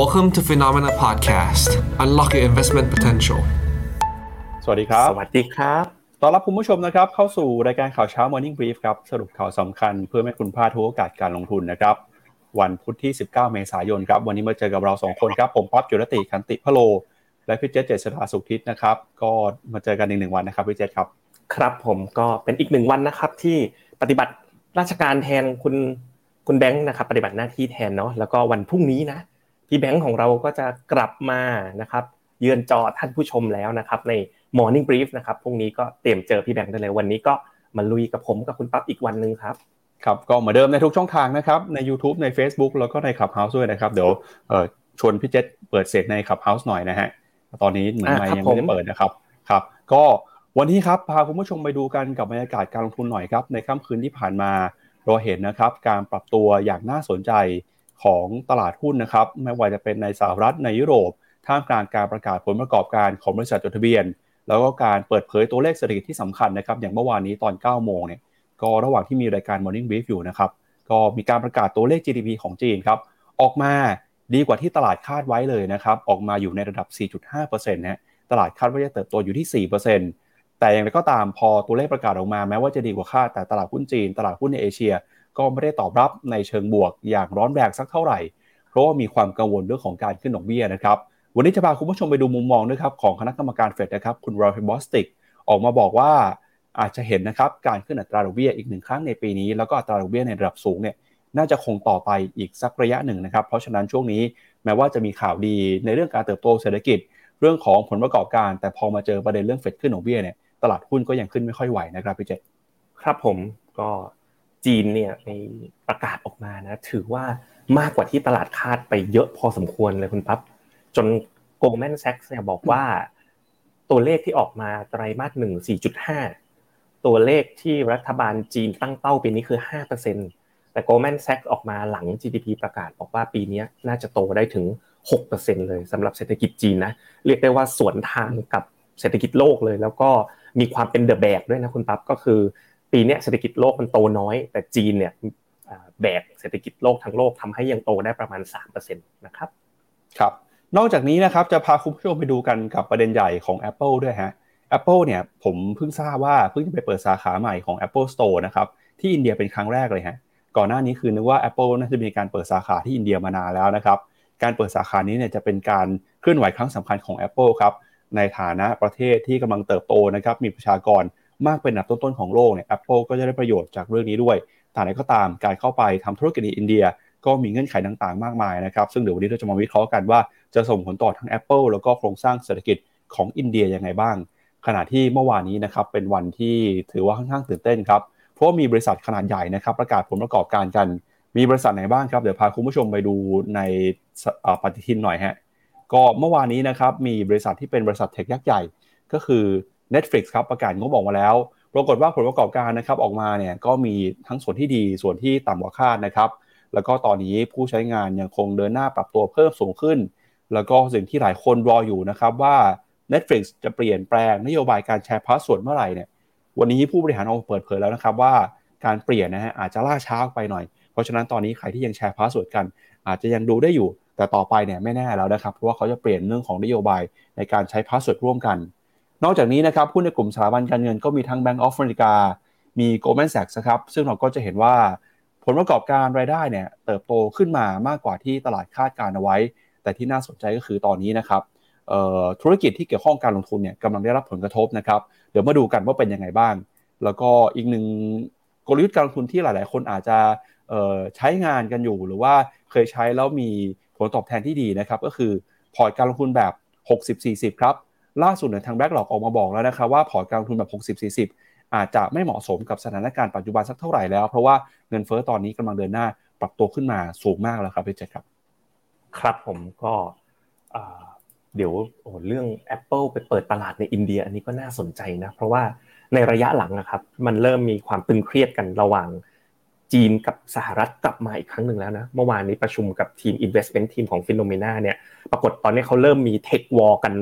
Welcome to Phenomena Podcast Unlock your investment potential สวัสดีครับ สวัสดีครับต้อนรับคุณผู้ชมนะครับ เข้าสู่รายการข่าวเช้า Morning Brief ครับ สรุปข่าวสำคัญเพื่อไม่ให้คุณพลาดทุกโอกาสการลงทุนนะครับ วันพุธที่ 19 เมษายนครับ วันนี้มาเจอกับเรา 2 คนครับ ผมป๊อบจุลติคันติพะโล และพี่เจษเจษฎาสุขทิศนะครับ ก็มาเจอกันอีกหนึ่งวันนะครับพี่เจษครับ ครับผมก็เป็นอีกหนึ่งวันนะครับที่ปฏิบัติราชการแทนคุณคุณแบงค์นะครับปฏิบัติหน้าที่แทนเนาะแล้วก็วันพรุ่งนี้นะ พี่แบงค์ของเราก็จะกลับมานะครับเยือนจอท่านผู้ชมแล้วนะครับใน Morning Brief นะครับพรุ่งนี้ก็เตรียมเจอพี่แบงค์ได้เลยวันนี้ก็มาลุยกับผมกับคุณปั๊บอีกวันหนึ่งครับครับก็เหมือนเดิมในทุกช่องทางนะครับใน YouTube ใน Facebook แล้วก็ใน Clubhouse ด้วยนะครับเดี๋ยวเอ่อชวนพี่เจษเปิดเสียงใน Clubhouse หน่อยนะฮะตอนนี้เหมือนอ่าไม่ครับยังไม่ได้ผมเปิดนะครับครับ ก็วันนี้ครับพาคุณผู้ชมไปดูกันกับบรรยากาศการลงทุนหน่อยครับในค่ำคืนที่ผ่านมาเราเห็นนะครับการปรับตัวอย่างน่าสนใจ ของตลาดหุ้นนะครับ ไม่ว่าจะเป็นในสหรัฐในยุโรป ท่ามกลางการประกาศผลประกอบการของบริษัทจดทะเบียน แล้วก็การเปิดเผยตัวเลขเศรษฐกิจที่สำคัญนะครับ อย่างเมื่อวานนี้ตอน 9 โมงเนี่ย ก็ระหว่างที่มีรายการ Morning Brief อยู่นะครับ ก็มีการประกาศตัวเลข GDP ของจีนครับ ออกมาดีกว่าที่ตลาดคาดไว้เลยนะครับ ออกมาอยู่ในระดับ 4.5%นะ ตลาดคาดว่าจะเติบโตอยู่ที่ 4%แต่อย่างไรก็ตามพอตัวเลขประกาศออกมาแม้ว่าจะดีกว่าคาดแต่ตลาดหุ้นจีน ตลาดหุ้นในเอเชีย ก็ไม่ได้ตอบรับในเชิงบวกอย่างร้อนแรงสักเท่าไหร่ เพราะว่ามีความกังวลเรื่องของการขึ้นดอกเบี้ยนะครับ วันนี้จะพาคุณผู้ชมไปดูมุมมองด้วยครับของคณะกรรมการเฟดนะครับ คุณรอยบอสติกออกมาบอกว่าอาจจะเห็นนะครับการขึ้นอัตราดอกเบี้ยอีกหนึ่งครั้งในปีนี้ แล้วก็อัตราดอกเบี้ยในระดับสูงเนี่ยน่าจะคงต่อไปอีกสักระยะหนึ่งนะครับ เพราะฉะนั้นช่วงนี้แม้ว่าจะมีข่าวดีในเรื่องการเติบโตเศรษฐกิจ เรื่องของผลประกอบการ แต่พอมาเจอประเด็นเรื่องเฟดขึ้นดอกเบี้ยเนี่ยตลาดหุ้นก็ยังขึ้นไม่ค่อยไหวนะครับพี่เจครับผมก็ จีนเนี่ยในประกาศออกมานะ ถือว่ามากกว่าที่ตลาดคาดไปเยอะพอสมควรเลยคุณปั๊บจน Goldman Sachs เนี่ยบอกว่า ตัวเลขที่ออกมาไตรมาสหนึ่ง4.5ตัวเลขที่รัฐบาลจีนตั้งเป้าปีนี้คือ5%แต่ Goldman Sachs ออกมาหลัง GDP ประกาศบอกว่าปีนี้น่าจะโตได้ถึง 6%เลยสำหรับเศรษฐกิจจีนนะ เรียกได้ว่าสวนทางกับเศรษฐกิจโลกเลย แล้วก็มีความเป็นเดอะแบกด้วยนะคุณปั๊บก็คือ ปีนี้เศรษฐกิจโลกมันโตน้อย แต่จีนเนี่ยแบกเศรษฐกิจโลกทั้งโลกทำให้ยังโตได้ประมาณ3%นะครับครับนอกจากนี้นะครับจะพาคุณผู้ชมไปดูกันกับประเด็นใหญ่ของ Apple ด้วยฮะ Apple เนี่ยผมเพิ่งทราบว่าเพิ่งจะไปเปิดสาขาใหม่ของ Apple Store นะครับที่อินเดียเป็นครั้งแรกเลยฮะก่อนหน้านี้คือนึกว่า Apple น่าจะมีการเปิดสาขาที่อินเดียมานานแล้วนะครับการเปิดสาขานี้เนี่ยจะเป็นการเคลื่อนไหวครั้งสำคัญของ Apple ครับในฐานะประเทศที่กำลังเติบโตนะครับมีประชากร มากเป็นอันดับต้นๆของโลกเนี่ย Apple ก็จะได้ประโยชน์จากเรื่องนี้ด้วยแต่ไหนก็ตามการเข้าไปทำธุรกิจในอินเดีย ก็มีเงื่อนไขต่างๆ มากมายนะครับ ซึ่งเดี๋ยววันนี้เราจะมาวิเคราะห์กันว่าจะส่งผลต่อทั้ง Apple แล้วก็โครงสร้างเศรษฐกิจของอินเดียยังไงบ้าง ขณะที่เมื่อวานนี้นะครับเป็นวันที่ถือว่าค่อนข้างตื่นเต้นครับ เพราะมีบริษัทขนาดใหญ่นะครับประกาศผลประกอบการกัน มีบริษัทไหนบ้างครับ เดี๋ยวพาคุณผู้ชมไปดูในปฏิทินหน่อยฮะ ก็เมื่อวานนี้นะครับมีบริษัทที่เป็นบริษัทเทคยักษ์ใหญ่ ก็คือ Netflix ครับประกาศงบออกมาแล้วปรากฏว่าผลประกอบการนะครับออกมาเนี่ยก็มีทั้งส่วนที่ดีส่วนที่ต่ำกว่าคาดนะครับ แล้วก็ตอนนี้ผู้ใช้งานยังคงเดินหน้าปรับตัวเพิ่มสูงขึ้น แล้วก็สิ่งที่หลายคนรออยู่นะครับว่า Netflix จะเปลี่ยนแปลงนโยบายการแชร์ password เมื่อไหร่เนี่ยวันนี้ผู้บริหารออกมาเปิดเผยแล้วนะครับว่าการเปลี่ยนนะฮะอาจจะล่าช้าไปหน่อย เพราะฉะนั้นตอนนี้ใครที่ยังแชร์ password กัน อาจจะยังดูได้อยู่ แต่ต่อไปเนี่ยไม่แน่แล้วนะครับเพราะว่าเขาจะเปลี่ยนเรื่องของนโยบายในการใช้ password ร่วมกัน นอกจากนี้นะครับหุ้นในกลุ่มสถาบันการเงินก็มีทั้ง Bank of America มี Goldman Sachs ครับซึ่งเราก็จะเห็นว่าผลประกอบการรายได้เนี่ยเติบโตขึ้นมามากกว่าที่ตลาดคาดการณ์เอาไว้ แต่ที่น่าสนใจก็คือตอนนี้นะครับธุรกิจที่เกี่ยวข้องการลงทุนเนี่ยกำลังได้รับผลกระทบนะครับ เดี๋ยวมาดูกันว่าเป็นยังไงบ้าง แล้วก็อีกหนึ่งกลยุทธ์การลงทุนที่หลาย ๆ คนอาจจะใช้งานกันอยู่ หรือว่าเคยใช้แล้วมีผลตอบแทนที่ดีนะครับ ก็คือพอร์ตการลงทุนแบบ 60-40 ครับ ล่าสุดเนี่ยทางแบล็กหลอกออกมาบอกแล้วนะครับว่าพอร์ตการลงทุนแบบ 60-40 อาจจะไม่เหมาะสมกับสถานการณ์ปัจจุบันสักเท่าไหร่แล้ว เพราะว่าเงินเฟ้อตอนนี้กำลังเดินหน้าปรับตัวขึ้นมาสูงมากแล้วครับพี่เจษครับ ครับผมก็เดี๋ยวโอ้เรื่อง Apple ไปเปิดตลาดในอินเดีย อันนี้ก็น่าสนใจนะ เพราะว่าในระยะหลังนะครับ มันเริ่มมีความตึงเครียดกันระหว่างจีนกับสหรัฐกลับมาอีกครั้งหนึ่งแล้วนะเมื่อวานนี้ประชุมกับทีม Investment ทีมของ p h e n o m e n a เนี่ยปรากฏตอนนี้เขาเริ่มมี tech war กัน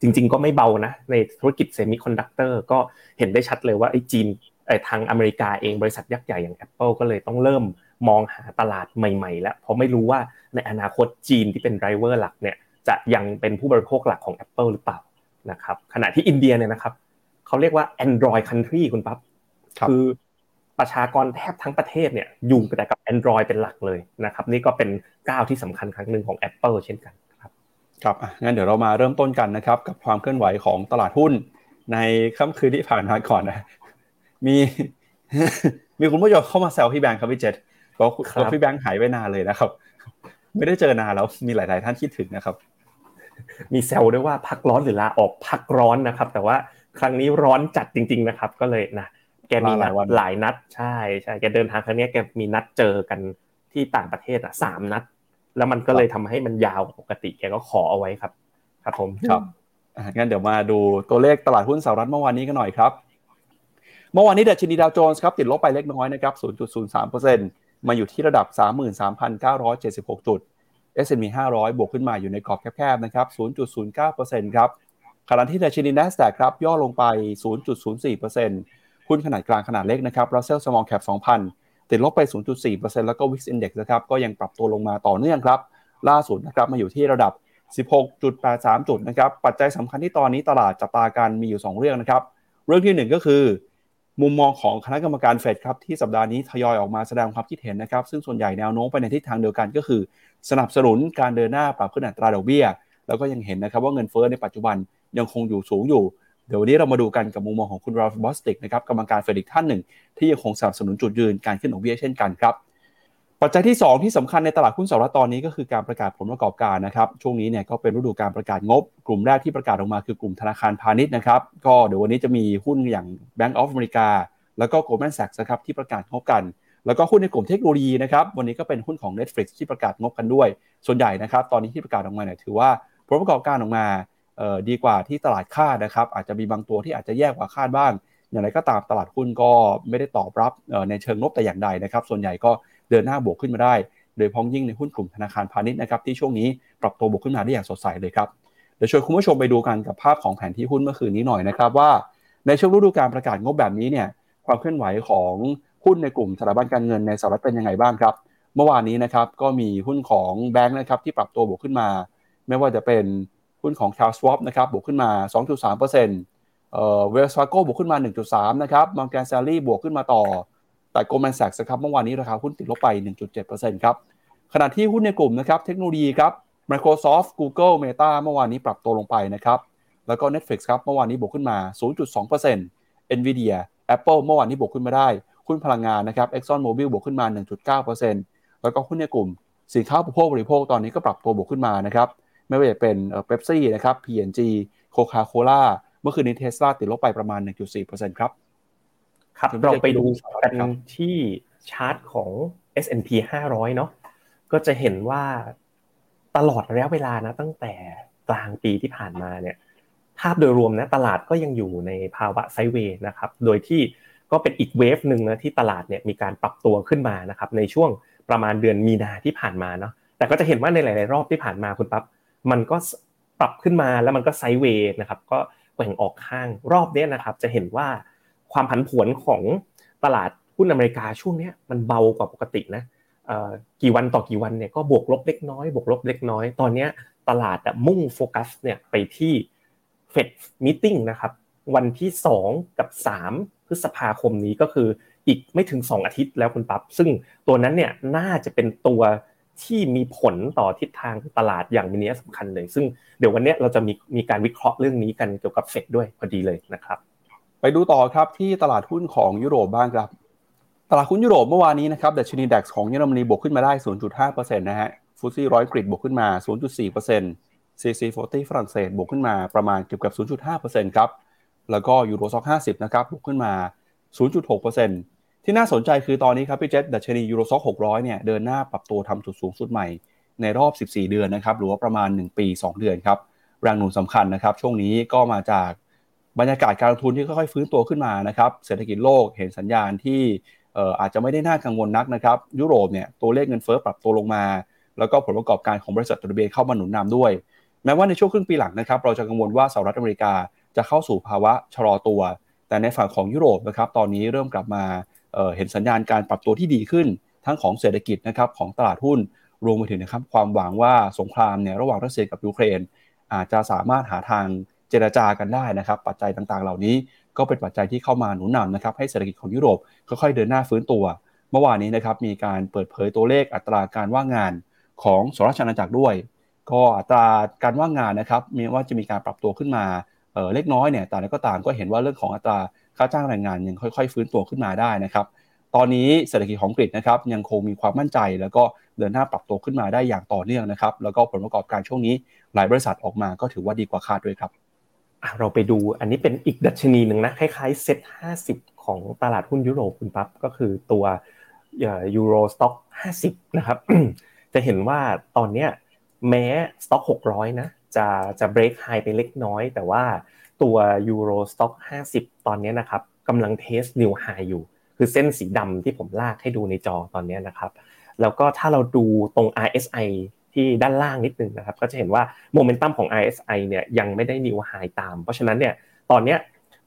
จริง ๆ ก็ไม่เบานะในธุรกิจเซมิคอนดักเตอร์ก็เห็นได้ชัดเลยว่าไอ้จีนไอ้ทางอเมริกาเองบริษัทยักษ์ใหญ่อย่าง Apple ก็เลยต้องเริ่มมองหาตลาดใหม่ ๆ แล้วเพราะไม่รู้ว่าในอนาคตจีนที่เป็นไดรเวอร์หลักเนี่ยจะยังเป็นผู้บริโภคหลักของ Apple หรือเปล่านะครับขณะที่อินเดียเนี่ยนะครับเขาเรียกว่า Android country คุณปั๊บคือประชากรแทบทั้งประเทศเนี่ยอยู่แต่กับ Android เป็นหลักเลยนะครับนี่ก็เป็นก้าวที่สำคัญครั้งหนึ่งของ Apple เช่นกัน ครับครับงั้นเดี๋ยวเรามาเริ่มต้นกันนะครับ กับความเคลื่อนไหวของตลาดหุ้น ในค่ำคืนที่ผ่านมาก่อนนะ มีมีคุณผู้ชมเข้ามาแซวพี่แบงค์ครับพี่เจษบอกว่าพี่แบงค์หายไปนานเลยนะครับ ไม่ได้เจอนานแล้วมีหลาย ๆ ท่านคิดถึงนะครับ มีแซวด้วยว่าพักร้อนหรือลาออกพักร้อนนะครับ แต่ว่าครั้งนี้ร้อนจัดจริง ๆ นะครับ ก็เลยนะแกมีนัดหลายนัดใช่ใช่แกเดินทางครั้งนี้แกมีนัดเจอกันที่ต่างประเทศอะสามนัด แล้วมันก็เลยทำให้มันยาวปกติแกก็ขอเอาไว้ครับ ครับผมครับงั้นเดี๋ยวมาดูตัวเลขตลาดหุ้นสหรัฐเมื่อวานนี้กันหน่อยครับ เมื่อวานนี้ดัชนีดาวโจนส์ครับติดลบไปเล็กน้อยนะครับ 0.03%มาอยู่ที่ระดับ 33,976 จุด S&P 500 บวกขึ้นมาอยู่ในกรอบแคบๆนะครับ 0.09%ครับขณะที่ดัชนี NASDAQ ครับย่อลงไป 0.04%หุ้นขนาดกลางขนาดเล็กนะครับ Russell Small Cap 2,000 ติดลบไป 0.4%แล้วก็ Wix Index นะครับก็ยังปรับตัวลงมาต่อเนื่องครับ ล่าสุดนะครับมาอยู่ที่ระดับ 16.83 จุดนะครับปัจจัยสำคัญที่ตอนนี้ตลาดจับตากันมีอยู่ 2 เรื่องนะครับ เรื่องที่ 1 ก็คือ มุมมองของคณะกรรมการเฟดครับที่สัปดาห์นี้ทยอยออกมาแสดงความคิดเห็นนะครับ ซึ่งส่วนใหญ่แนวโน้มไปในทิศทางเดียวกันก็คือ สนับสนุนการเดินหน้าปรับขึ้นอัตราดอกเบี้ย แล้วก็ยังเห็นนะครับว่าเงินเฟ้อในปัจจุบันยังคงอยู่สูงอยู่ เดี๋ยววันนี้เรามาดูกันกับมุมมองของคุณราฟบอสติกนะครับกรรมการเฟดอีกท่านหนึ่ง ที่ยังคงสนับสนุนจุดยืนการขึ้นดอกเบี้ยเช่นกันครับ ปัจจัยที่ 2 ที่สำคัญในตลาดหุ้นสหรัฐตอนนี้ก็คือการประกาศผลประกอบการนะครับ ช่วงนี้เนี่ยก็เป็นฤดูการประกาศงบ กลุ่มแรกที่ประกาศออกมาคือกลุ่มธนาคารพาณิชย์นะครับ ก็เดี๋ยววันนี้จะมีหุ้นอย่าง Bank of America แล้วก็ Goldman Sachs นะครับที่ประกาศงบกัน แล้วก็หุ้นในกลุ่มเทคโนโลยีนะครับวันนี้ก็เป็นหุ้นของ Netflix ที่ประกาศงบกันด้วย ส่วนใหญ่นะครับตอนนี้ที่ประกาศออกมาเนี่ยถือว่าผลประกอบการออกมา ดีกว่าที่ตลาดคาดนะครับ อาจจะมีบางตัวที่อาจจะแย่กว่าคาดบ้าง อย่างไรก็ตามตลาดหุ้นก็ไม่ได้ตอบรับในเชิงลบแต่อย่างใดนะครับ ส่วนใหญ่ก็เดินหน้าบวกขึ้นมาได้ โดยพ้องยิ่งในหุ้นกลุ่มธนาคารพาณิชย์นะครับที่ช่วงนี้ปรับตัวบวกขึ้นมาได้อย่างสดใสเลยครับเดี๋ยวชวนคุณผู้ชมไปดูกันกับภาพของแผนที่หุ้นเมื่อคืนนี้หน่อยนะครับว่า ในช่วงฤดูการประกาศงบแบบนี้เนี่ยความเคลื่อนไหวของหุ้นในกลุ่มสถาบันการเงินในสหรัฐเป็นยังไงบ้างครับ เมื่อวานนี้นะครับก็มีหุ้นของแบงค์นะครับที่ปรับตัวบวกขึ้นมา ไม่ว่าจะเป็น หุ้นของ Charles Schwab นะครับบวกขึ้นมา 2.3%เอ่อ Wells Fargo บวกขึ้นมา 1.3 นะครับ Morgan Stanley บวกขึ้นมาต่อ แต่ Goldman Sachs ครับเมื่อวานนี้ราคาหุ้นติดลบไป 1.7%ครับ ขณะที่หุ้นในกลุ่มนะครับเทคโนโลยีครับ Microsoft Google Meta เมื่อวานนี้ปรับตัวลงไปนะครับ แล้วก็ Netflix ครับเมื่อวานนี้บวกขึ้นมา 0.2% Nvidia Apple เมื่อวานนี้บวกขึ้นมาได้ หุ้นพลังงานนะครับ Exxon Mobil บวกขึ้นมา 1.9%แล้วก็หุ้นในกลุ่ม สินค้าอุปโภคบริโภคตอนนี้ก็ปรับตัวบวกขึ้นมานะครับ ไม่ว่าจะเป็นเบปซี่นะครับ P&G Coca-Cola เมื่อคืนนี้เทสลาติดลบไปประมาณ 1.4%ครับ ครับเราไปดูกันที่ชาร์ตของ S&P 500 เนาะก็จะเห็นว่าตลอดระยะเวลานะตั้งแต่กลางปีที่ผ่านมาเนี่ยภาพโดยรวมนะตลาดก็ยังอยู่ในภาวะไซเวย์นะครับโดยที่ก็เป็นอีกเวฟหนึ่งนะที่ตลาดเนี่ยมีการปรับตัวขึ้นมานะครับในช่วงประมาณเดือนมีนาที่ผ่านมาเนาะแต่ก็จะเห็นว่าในหลาย ๆ รอบที่ผ่านมาคุณปั๊บ มันก็ปรับขึ้นมาแล้วมันก็ไซเวย์นะครับก็แกว่งออกข้างรอบนี้นะครับ จะเห็นว่าความผันผวนของตลาดหุ้นอเมริกาช่วงนี้มันเบากว่าปกตินะกี่วันต่อกี่วันเนี่ยก็บวกลบเล็กน้อยบวกลบเล็กน้อย ตอนนี้ตลาดมุ่งโฟกัสเนี่ยไปที่เฟดมิ팅นะครับวันที่ 2 กับ 3 พฤษภาคมนี้ก็คืออีกไม่ถึง 2 อาทิตย์แล้วคุณปั๊บซึ่งตัวนั้นเนี่ยน่าจะเป็นตัว ที่มีผลต่อทิศทางตลาดอย่างมีนัยสำคัญเลย ซึ่งเดี๋ยววันนี้เราจะมีมีการวิเคราะห์เรื่องนี้กันเกี่ยวกับเฟดด้วยพอดีเลยนะครับ ไปดูต่อครับที่ตลาดหุ้นของยุโรปบ้างครับ ตลาดหุ้นยุโรปเมื่อวานนี้นะครับดัชนีดัคของเยอรมนีบวกขึ้นมาได้ 0.5%นะฮะฟุตซี่ร้อยกรีดบวกขึ้นมา 0.4% CC40 ฝรั่งเศสบวกขึ้นมาประมาณเกือบกับ 0.5%ครับแล้วก็ยูโรซ็อก50 นะครับบวกขึ้นมา 0.6% ที่น่าสนใจคือตอนนี้ครับพี่เจษดัชนียูโรซ็อก600 เนี่ย เดินหน้าปรับตัวทำจุดสูงสุดใหม่ในรอบ 14 เดือนนะครับ หรือว่าประมาณ 1 ปี 2 เดือนครับ แรงหนุนสำคัญนะครับ ช่วงนี้ก็มาจากบรรยากาศการลงทุนที่ค่อยๆฟื้นตัวขึ้นมานะครับ เศรษฐกิจโลกเห็นสัญญาณที่อาจจะไม่ได้น่ากังวลนักนะครับ ยุโรปเนี่ยตัวเลขเงินเฟ้อปรับตัวลงมา แล้วก็ผลประกอบการของบริษัทจดทะเบียนเข้ามาหนุนนำด้วย แม้ว่าในช่วงครึ่งปีหลังนะครับ เราจะกังวลว่าสหรัฐอเมริกาจะเข้าสู่ภาวะชะลอตัว แต่ในฝั่งของยุโรปนะครับ ตอนนี้เริ่มกลับมา เห็นสัญญาณการปรับตัวที่ดีขึ้น ทั้งของเศรษฐกิจนะครับของตลาดหุ้นรวมไปถึงนะครับความหวังว่าสงครามเนี่ยระหว่างรัสเซียกับยูเครน อาจจะสามารถหาทางเจรจากันได้นะครับ ปัจจัยต่างๆ เหล่านี้ก็เป็นปัจจัยที่เข้ามาหนุนนำนะครับให้เศรษฐกิจของยุโรปค่อยๆเดินหน้าฟื้นตัว เมื่อวานนี้นะครับมีการเปิดเผยตัวเลขอัตราการว่างงานของสหรัฐอาณาจักรด้วย ก็อัตราการว่างงานนะครับมีว่าจะมีการปรับตัวขึ้นมาเเล็กน้อยเนี่ยแต่ก็ตามก็เห็นว่าเรื่องของอัตรา ค่าจ้างแรงงานยังค่อยๆ ฟื้นตัวขึ้นมาได้นะครับ ตอนนี้เศรษฐกิจของอังกฤษนะครับยังคงมีความมั่นใจ แล้วก็เดินหน้าปรับตัวขึ้นมาได้อย่างต่อเนื่องนะครับ แล้วก็ผลประกอบการช่วงนี้ หลายบริษัทออกมาก็ถือว่าดีกว่าคาดด้วยครับเราไปดูอันนี้เป็นอีกดัชนีหนึ่งนะคล้ายๆเซ็ต50ของตลาดหุ้นยุโรปคุณปั๊บก็คือตัวEuro Stoxx 50นะครับจะเห็นว่าตอนเนี้ยแม้ Stoxx 600นะจะจะ break high ไปเล็กน้อย แต่ว่า ตัว Euro Stoxx 50 ตอนนี้นะครับกำลัง test new high อยู่ คือเส้นสีดำที่ผมลากให้ดูในจอตอนนี้นะครับแล้วก็ถ้าเราดูตรง RSI ที่ด้านล่างนิดนึงนะครับก็จะเห็นว่าโมเมนตัมของ RSI เนี่ยยังไม่ได้ new high ตาม เพราะฉะนั้นเนี่ยตอนนี้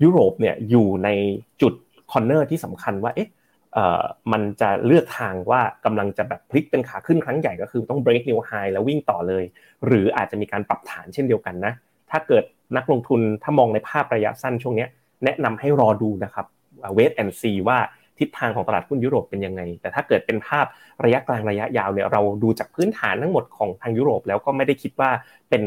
ยุโรปเนี่ยอยู่ในจุด corner ที่สำคัญว่าเอ๊ะมันจะเลือกทางว่ากำลังจะแบบพลิกเป็นขาขึ้นครั้งใหญ่ก็คือต้อง break new high แล้ววิ่งต่อเลย หรืออาจจะมีการปรับฐานเช่นเดียวกันนะ ถ้าเกิด นักลงทุนถ้ามองในภาพระยะสั้นช่วงนี้แนะนำให้รอดูนะครับ wait and see ว่าทิศทางของตลาดหุ้นยุโรปเป็นยังไง แต่ถ้าเกิดเป็นภาพระยะกลางระยะยาวเนี่ยเราดูจากพื้นฐานทั้งหมดของทางยุโรป แล้วก็ไม่ได้คิดว่าเป็น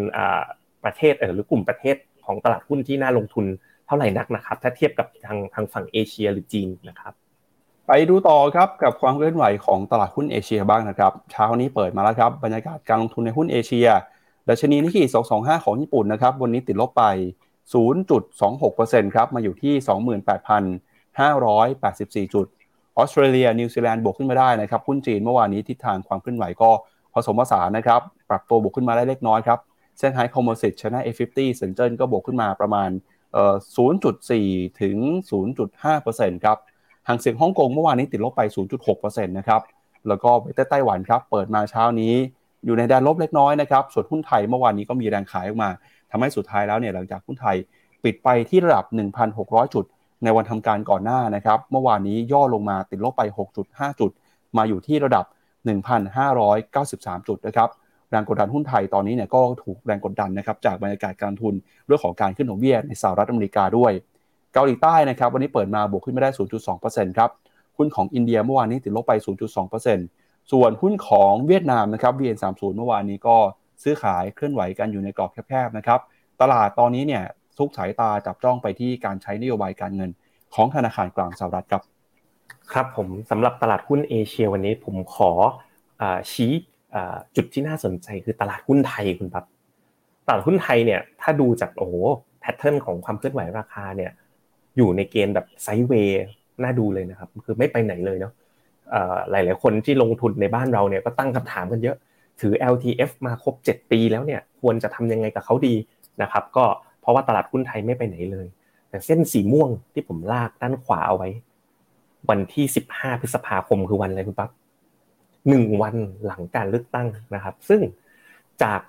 ประเทศหรือกลุ่มประเทศของตลาดหุ้นที่น่าลงทุนเท่าไหร่นักนะครับ ถ้าเทียบกับทางทางฝั่งเอเชียหรือจีนนะครับ ไปดูต่อครับกับความเคลื่อนไหวของตลาดหุ้นเอเชียบ้างนะครับ เช้านี้เปิดมาแล้วครับบรรยากาศการลงทุนในหุ้นเอเชีย ดัชนีนิกเกิ225 ของญี่ปุ่นนะครับ วันนี้ติดลบไป 0.26%ครับ มาอยู่ที่ 28,584 จุด ออสเตรเลีย นิวซีแลนด์บวกขึ้นมาได้นะครับ หุ้นจีนเมื่อวานนี้ทิศทางความเคลื่อนไหวก็ผสมผสานนะครับ ปรับตัวบวกขึ้นมาได้เล็กน้อยครับเซี่ยงไฮ้คอมโพสิตชนะ A50 เซินเจิ้นก็บวกขึ้นมาประมาณเอ่อ0.4 ถึง 0.5%ครับหางเสียงฮ่องกงเมื่อวานนี้ติดลบไป 0.6%นะครับ แล้วก็ไต้หวันครับ เปิดมาเช้านี้ อยู่ในแดนลบเล็กน้อยนะครับ ส่วนหุ้นไทยเมื่อวานนี้ก็มีแรงขายออกมาทำให้สุดท้ายแล้วเนี่ยหลังจากหุ้นไทยปิดไปที่ระดับ 1,600 จุด ในวันทำการก่อนหน้านะครับ เมื่อวานนี้ย่อลงมาติดลบไป 6.5 จุด มาอยู่ที่ระดับ 1,593 จุดนะครับแรงกดดันหุ้นไทยตอนนี้เนี่ยก็ถูกแรงกดดันนะครับจากบรรยากาศการทุนเรื่องของการขึ้นดอกเบี้ยในสหรัฐอเมริกาด้วย เกาหลีใต้นะครับวันนี้เปิดมาบวกขึ้นไม่ได้ 0.2%ครับหุ้นของอินเดียเมื่อวานนี้ติดลบไป 0.2% ส่วนหุ้นของเวียดนามนะครับ VN30 เมื่อวานนี้ก็ซื้อขายเคลื่อนไหวกันอยู่ในกรอบแคบๆนะครับ ตลาดตอนนี้เนี่ยทุกสายตาจับจ้องไปที่การใช้นโยบายการเงินของธนาคารกลางสหรัฐครับ ครับผมสำหรับตลาดหุ้นเอเชียวันนี้ผมขอชี้จุดที่น่าสนใจคือตลาดหุ้นไทยคุณปั๊บตลาดหุ้นไทยเนี่ยถ้าดูจากโอ้โหแพทเทิร์นของความเคลื่อนไหวราคาเนี่ยอยู่ในเกณฑ์แบบไซด์เวย์น่าดูเลยนะครับ คือไม่ไปไหนเลยเนาะ หลาย ๆ คนที่ลงทุนในบ้านเราเนี่ยก็ตั้งคำถามกันเยอะถือ LTF มาครบ 7 ปีแล้วเนี่ยควรจะทำยังไงกับเขาดีนะครับ ก็เพราะว่าตลาดหุ้นไทยไม่ไปไหนเลยแต่เส้นสีม่วงที่ผมลากด้านขวาเอาไว้ วันที่สิบห้าพฤษภาคมคือวันอะไรคุณปั๊บหนึ่งวันหลังการเลือกตั้งนะครับ ซึ่งจาก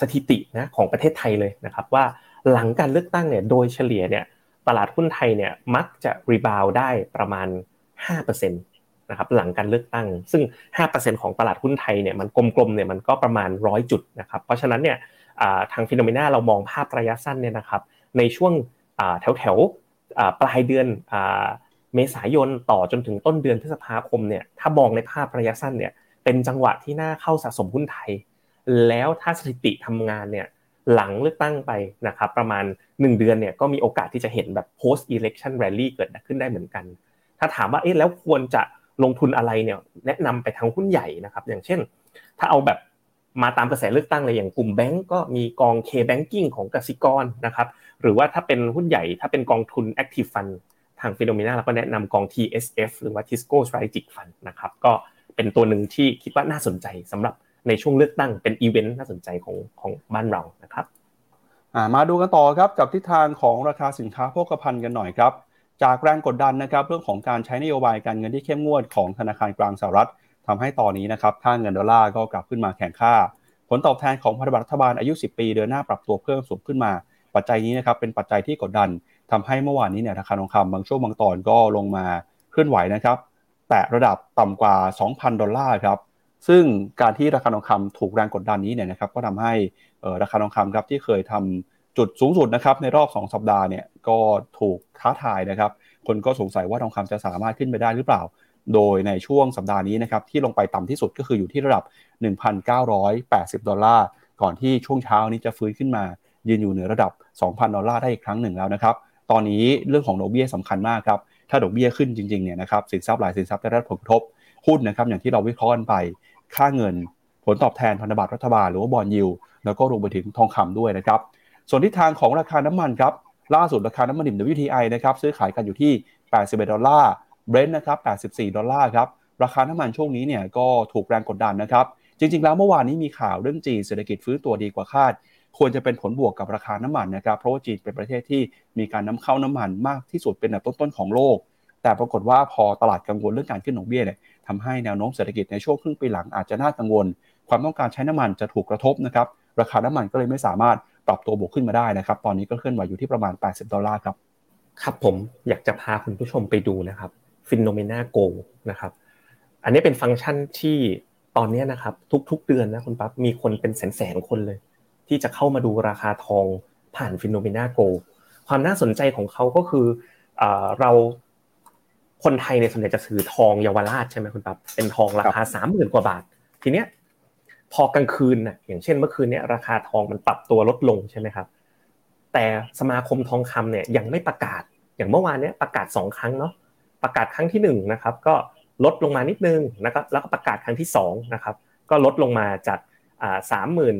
สถิตินะของประเทศไทยเลยนะครับ ว่าหลังการเลือกตั้งเนี่ยโดยเฉลี่ยเนี่ยตลาดหุ้นไทยเนี่ยมักจะรีบาวได้ประมาณ5%นะครับหลังการเลือกตั้ง ซึ่ง 5%ของตลาดหุ้นไทยเนี่ยมันกลมๆเนี่ยมันก็ประมาณร้อยจุดนะครับเพราะฉะนั้นเนี่ยทางฟิโนเมนาเรามองภาพระยะสั้นเนี่ยนะครับในช่วงแถวแถวปลายเดือนเมษายนต่อจนถึงต้นเดือนพฤษภาคมเนี่ยถ้ามองในภาพระยะสั้นเนี่ยเป็นจังหวะที่น่าเข้าสะสมหุ้นไทย แล้วถ้าสถิติทำงานเนี่ยหลังเลือกตั้งไปนะครับประมาณ 1 เดือนเนี่ยก็มีโอกาสที่จะเห็นแบบ post election rally เกิดขึ้นได้เหมือนกัน ถ้าถามว่าเอ๊ะแล้วควรจะ ลงทุนอะไรเนี่ยแนะนำไปทางหุ้นใหญ่นะครับ อย่างเช่น ถ้าเอาแบบมาตามกระแสเลือกตั้งเลยอย่างกลุ่มแบงก์ก็มีกอง K-Banking ของกสิกรนะครับหรือว่าถ้าเป็นหุ้นใหญ่ถ้าเป็นกองทุน Active Fund ทาง Finnomena เราก็แนะนำกอง TSF หรือว่า Tisco Strategic Fund นะครับก็เป็นตัวหนึ่งที่คิดว่าน่าสนใจสำหรับในช่วงเลือกตั้งเป็นอีเวนต์น่าสนใจของของบ้านเรานะครับมาดูกันต่อครับกับทิศทางของราคาสินค้าโภคภัณฑ์กันหน่อยครับ จากแรงกดดันนะครับเรื่องของการใช้นโยบายการเงินที่เข้มงวดของธนาคารกลางสหรัฐทำให้ตอนนี้นะครับค่าเงินดอลลาร์ก็กลับขึ้นมาแข็งค่า ผลตอบแทนของพันธบัตรรัฐบาลอายุ 10 ปีเดินหน้าปรับตัวเพิ่มสูงขึ้นมา ปัจจัยนี้นะครับเป็นปัจจัยที่กดดันทำให้เมื่อวานนี้เนี่ยราคาทองคำบางช่วงบางตอนก็ลงมาเคลื่อนไหวนะครับแตะระดับต่ำกว่า 2,000 ดอลลาร์ครับซึ่งการที่ราคาทองคำถูกแรงกดดันนี้เนี่ยนะครับก็ทำให้ราคาทองคำครับที่เคยทำ จุดสูงสุดนะครับในรอบ 2 สัปดาห์เนี่ยก็ถูกท้าทายนะครับ คนก็สงสัยว่าทองคำจะสามารถขึ้นไปได้หรือเปล่า โดยในช่วงสัปดาห์นี้นะครับที่ลงไปต่ำที่สุดก็คืออยู่ที่ระดับ 1,980 ดอลลาร์ ก่อนที่ช่วงเช้านี้จะฟื้นขึ้นมา ยืนอยู่เหนือระดับ 2,000 ดอลลาร์ได้อีกครั้งหนึ่งแล้วนะครับ ตอนนี้เรื่องของดอกเบี้ยสำคัญมากครับ ถ้าดอกเบี้ยขึ้นจริงๆเนี่ยนะครับสินทรัพย์หลายสินทรัพย์ได้รับผลกระทบ หุ้นนะครับอย่างที่เราวิเคราะห์กันไป ค่าเงิน ผลตอบแทนพันธบัตรรัฐบาลหรือว่าบอลยูแล้วก็รวมไปถึงทองคำด้วยนะครับ ส่วนทิศทางของราคาน้ำมันครับล่าสุดราคาน้ำมันดิบ WTI นะครับซื้อขายกันอยู่ที่ 81 ดอลลาร์เบรนท์นะครับ84 ดอลลาร์ครับราคาน้ำมันช่วงนี้เนี่ยก็ถูกแรงกดดันนะครับจริง ๆ แล้วเมื่อวานนี้มีข่าวเรื่องจีนเศรษฐกิจฟื้นตัวดีกว่าคาด ควรจะเป็นผลบวกกับราคาน้ำมันนะครับเพราะว่าจีนเป็นประเทศที่มีการนำเข้าน้ำมันมากที่สุดเป็นอันดับต้นๆของโลก แต่ปรากฏว่าพอตลาดกังวลเรื่องการขึ้นดอกเบี้ยเนี่ยทำให้แนวโน้มเศรษฐกิจในช่วงครึ่งปีหลังอาจจะน่ากังวล ความต้องการใช้น้ำมันจะถูกกระทบนะครับราคาน้ำมันก็เลยไม่สามารถ ปรับตัวบวกขึ้นมาได้นะครับ ตอนนี้ก็เคลื่อนไหวอยู่ที่ประมาณ 80 ดอลลาร์ครับ ครับผมอยากจะพาคุณผู้ชมไปดูนะครับ Finnomena Gold นะครับ อันนี้เป็นฟังก์ชันที่ตอนนี้นะครับ ทุกๆเดือนนะคุณปั๊บมีคนเป็นแสนๆคนเลย ที่จะเข้ามาดูราคาทองผ่าน Finnomena Gold ความน่าสนใจของเขาก็คือเราคนไทยในส่วนใหญ่จะซื้อทองเยาวราชใช่ไหมคุณปั๊บเป็นทองราคาสามหมื่นกว่าบาท ทีเนี้ย พอกลางคืนน่ะอย่างเช่นเมื่อคืนเนี้ยราคาทองมันปรับตัวลดลงใช่ไหมครับแต่สมาคมทองคำเนี่ยยังไม่ประกาศอย่างเมื่อวานเนี้ยประกาศสองครั้งเนาะประกาศครั้งที่1นะครับก็ลดลงมานิดนึงนะครับแล้วก็ประกาศครั้งที่2นะครับก็ลดลงมาจากสามหมื่น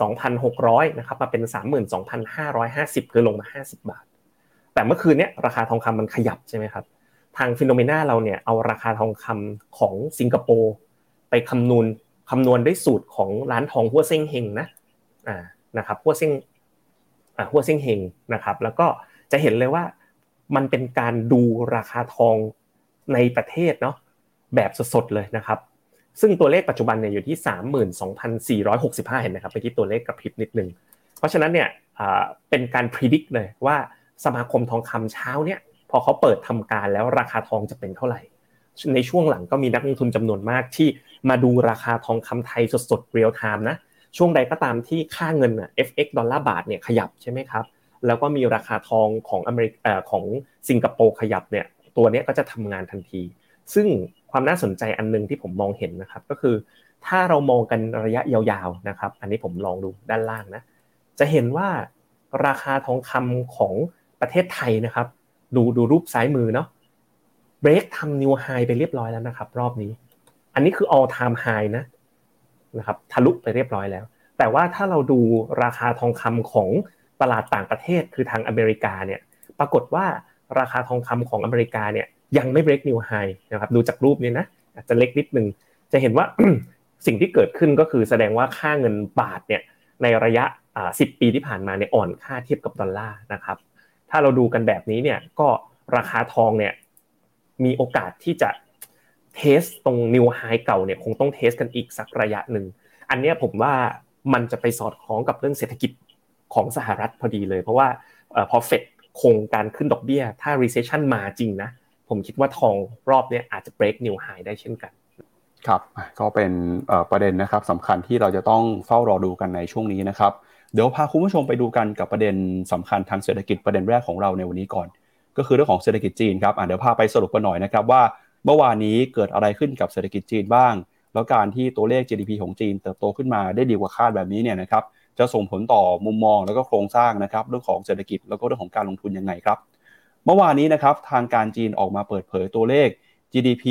สองพันหกร้อยนะครับมาเป็นสามหมื่นสองพันห้าร้อยห้าสิบคือลงมาห้าสิบบาท แต่เมื่อคืนเนี้ยราคาทองคำมันขยับใช่ไหมครับทางฟิโนเมนาเราเนี่ยเอาราคาทองคำของสิงคโปร์ไปคำนวณ คำนวณด้วยสูตรของร้านทองหัวเซ้งเฮงนะอ่านะครับหัวเซ้งอ่าหัวเซ้งเฮงนะครับ แล้วก็จะเห็นเลยว่ามันเป็นการดูราคาทองในประเทศเนาะแบบสดๆเลยนะครับ ซึ่งตัวเลขปัจจุบันเนี่ยอยู่ที่ 32,465 เห็นไหมครับไปที่ตัวเลขกระพริบนิดนึง เพราะฉะนั้นเนี่ยเป็นการพิจิตรเลยว่าสมาคมทองคำเช้าเนี่ยพอเขาเปิดทำการแล้วราคาทองจะเป็นเท่าไหร่ ในช่วงหลังก็มีนักลงทุนจำนวนมากที่ มาดูราคาทองคำไทยสดๆเรียลไทม์นะช่วงใดก็ตามที่ค่าเงินอะ FX ดอลลาร์บาทเนี่ยขยับใช่ไหมครับแล้วก็มีราคาทองของอเมริกาของสิงคโปร์ขยับเนี่ยตัวนี้ก็จะทำงานทันที ซึ่งความน่าสนใจอันนึงที่ผมมองเห็นนะครับก็คือ ถ้าเรามองกันระยะยาวๆนะครับ อันนี้ผมลองดูด้านล่างนะจะเห็นว่าราคาทองคำของประเทศไทยนะครับ ดูดูรูปซ้ายมือเนาะเบรกทำนิวไฮไปเรียบร้อยแล้วนะครับ รอบนี้ อันนี้คือ all time high นะนะครับทะลุไปเรียบร้อยแล้ว แต่ว่าถ้าเราดูราคาทองคำของตลาดต่างประเทศคือทางอเมริกาเนี่ยปรากฏว่าราคาทองคำของอเมริกาเนี่ยยังไม่ break new high นะครับดูจากรูปนี้นะอาจจะเล็กนิดนึงจะเห็นว่าสิ่งที่เกิดขึ้นก็คือแสดงว่าค่าเงินบาทเนี่ยในระยะ10ปีที่ผ่านมาเนี่ยอ่อนค่าเทียบกับดอลลาร์นะครับถ้าเราดูกันแบบนี้เนี่ยก็ราคาทองเนี่ยมีโอกาสที่จะ เทสตรงนิวไฮเก่าเนี่ยคงต้องเทสกันอีกสักระยะหนึ่ง อันนี้ผมว่ามันจะไปสอดคล้องกับเรื่องเศรษฐกิจของสหรัฐพอดีเลย เพราะว่าพอเฟดคงการขึ้นดอกเบี้ย ถ้า recession มาจริงนะ ผมคิดว่าทองรอบนี้อาจจะ break new high ได้เช่นกัน ครับ ก็เป็นประเด็นนะครับสำคัญที่เราจะต้องเฝ้ารอดูกันในช่วงนี้นะครับ เดี๋ยวพาคุณผู้ชมไปดูกันกับประเด็นสำคัญทางเศรษฐกิจประเด็นแรกของเราในวันนี้ก่อน ก็คือเรื่องของเศรษฐกิจจีนครับเดี๋ยวพาไปสรุปกันหน่อยนะครับว่า เมื่อวานนี้เกิดอะไรขึ้นกับเศรษฐกิจจีนบ้าง แล้วการที่ตัวเลข GDP ของจีนเติบโตขึ้นมาได้ดีกว่าคาดแบบนี้เนี่ยนะครับจะส่งผลต่อมุมมองแล้วก็โครงสร้างนะครับเรื่องของเศรษฐกิจแล้วก็เรื่องของการลงทุนยังไงครับ เมื่อวานนี้นะครับทางการจีนออกมาเปิดเผยตัวเลข GDP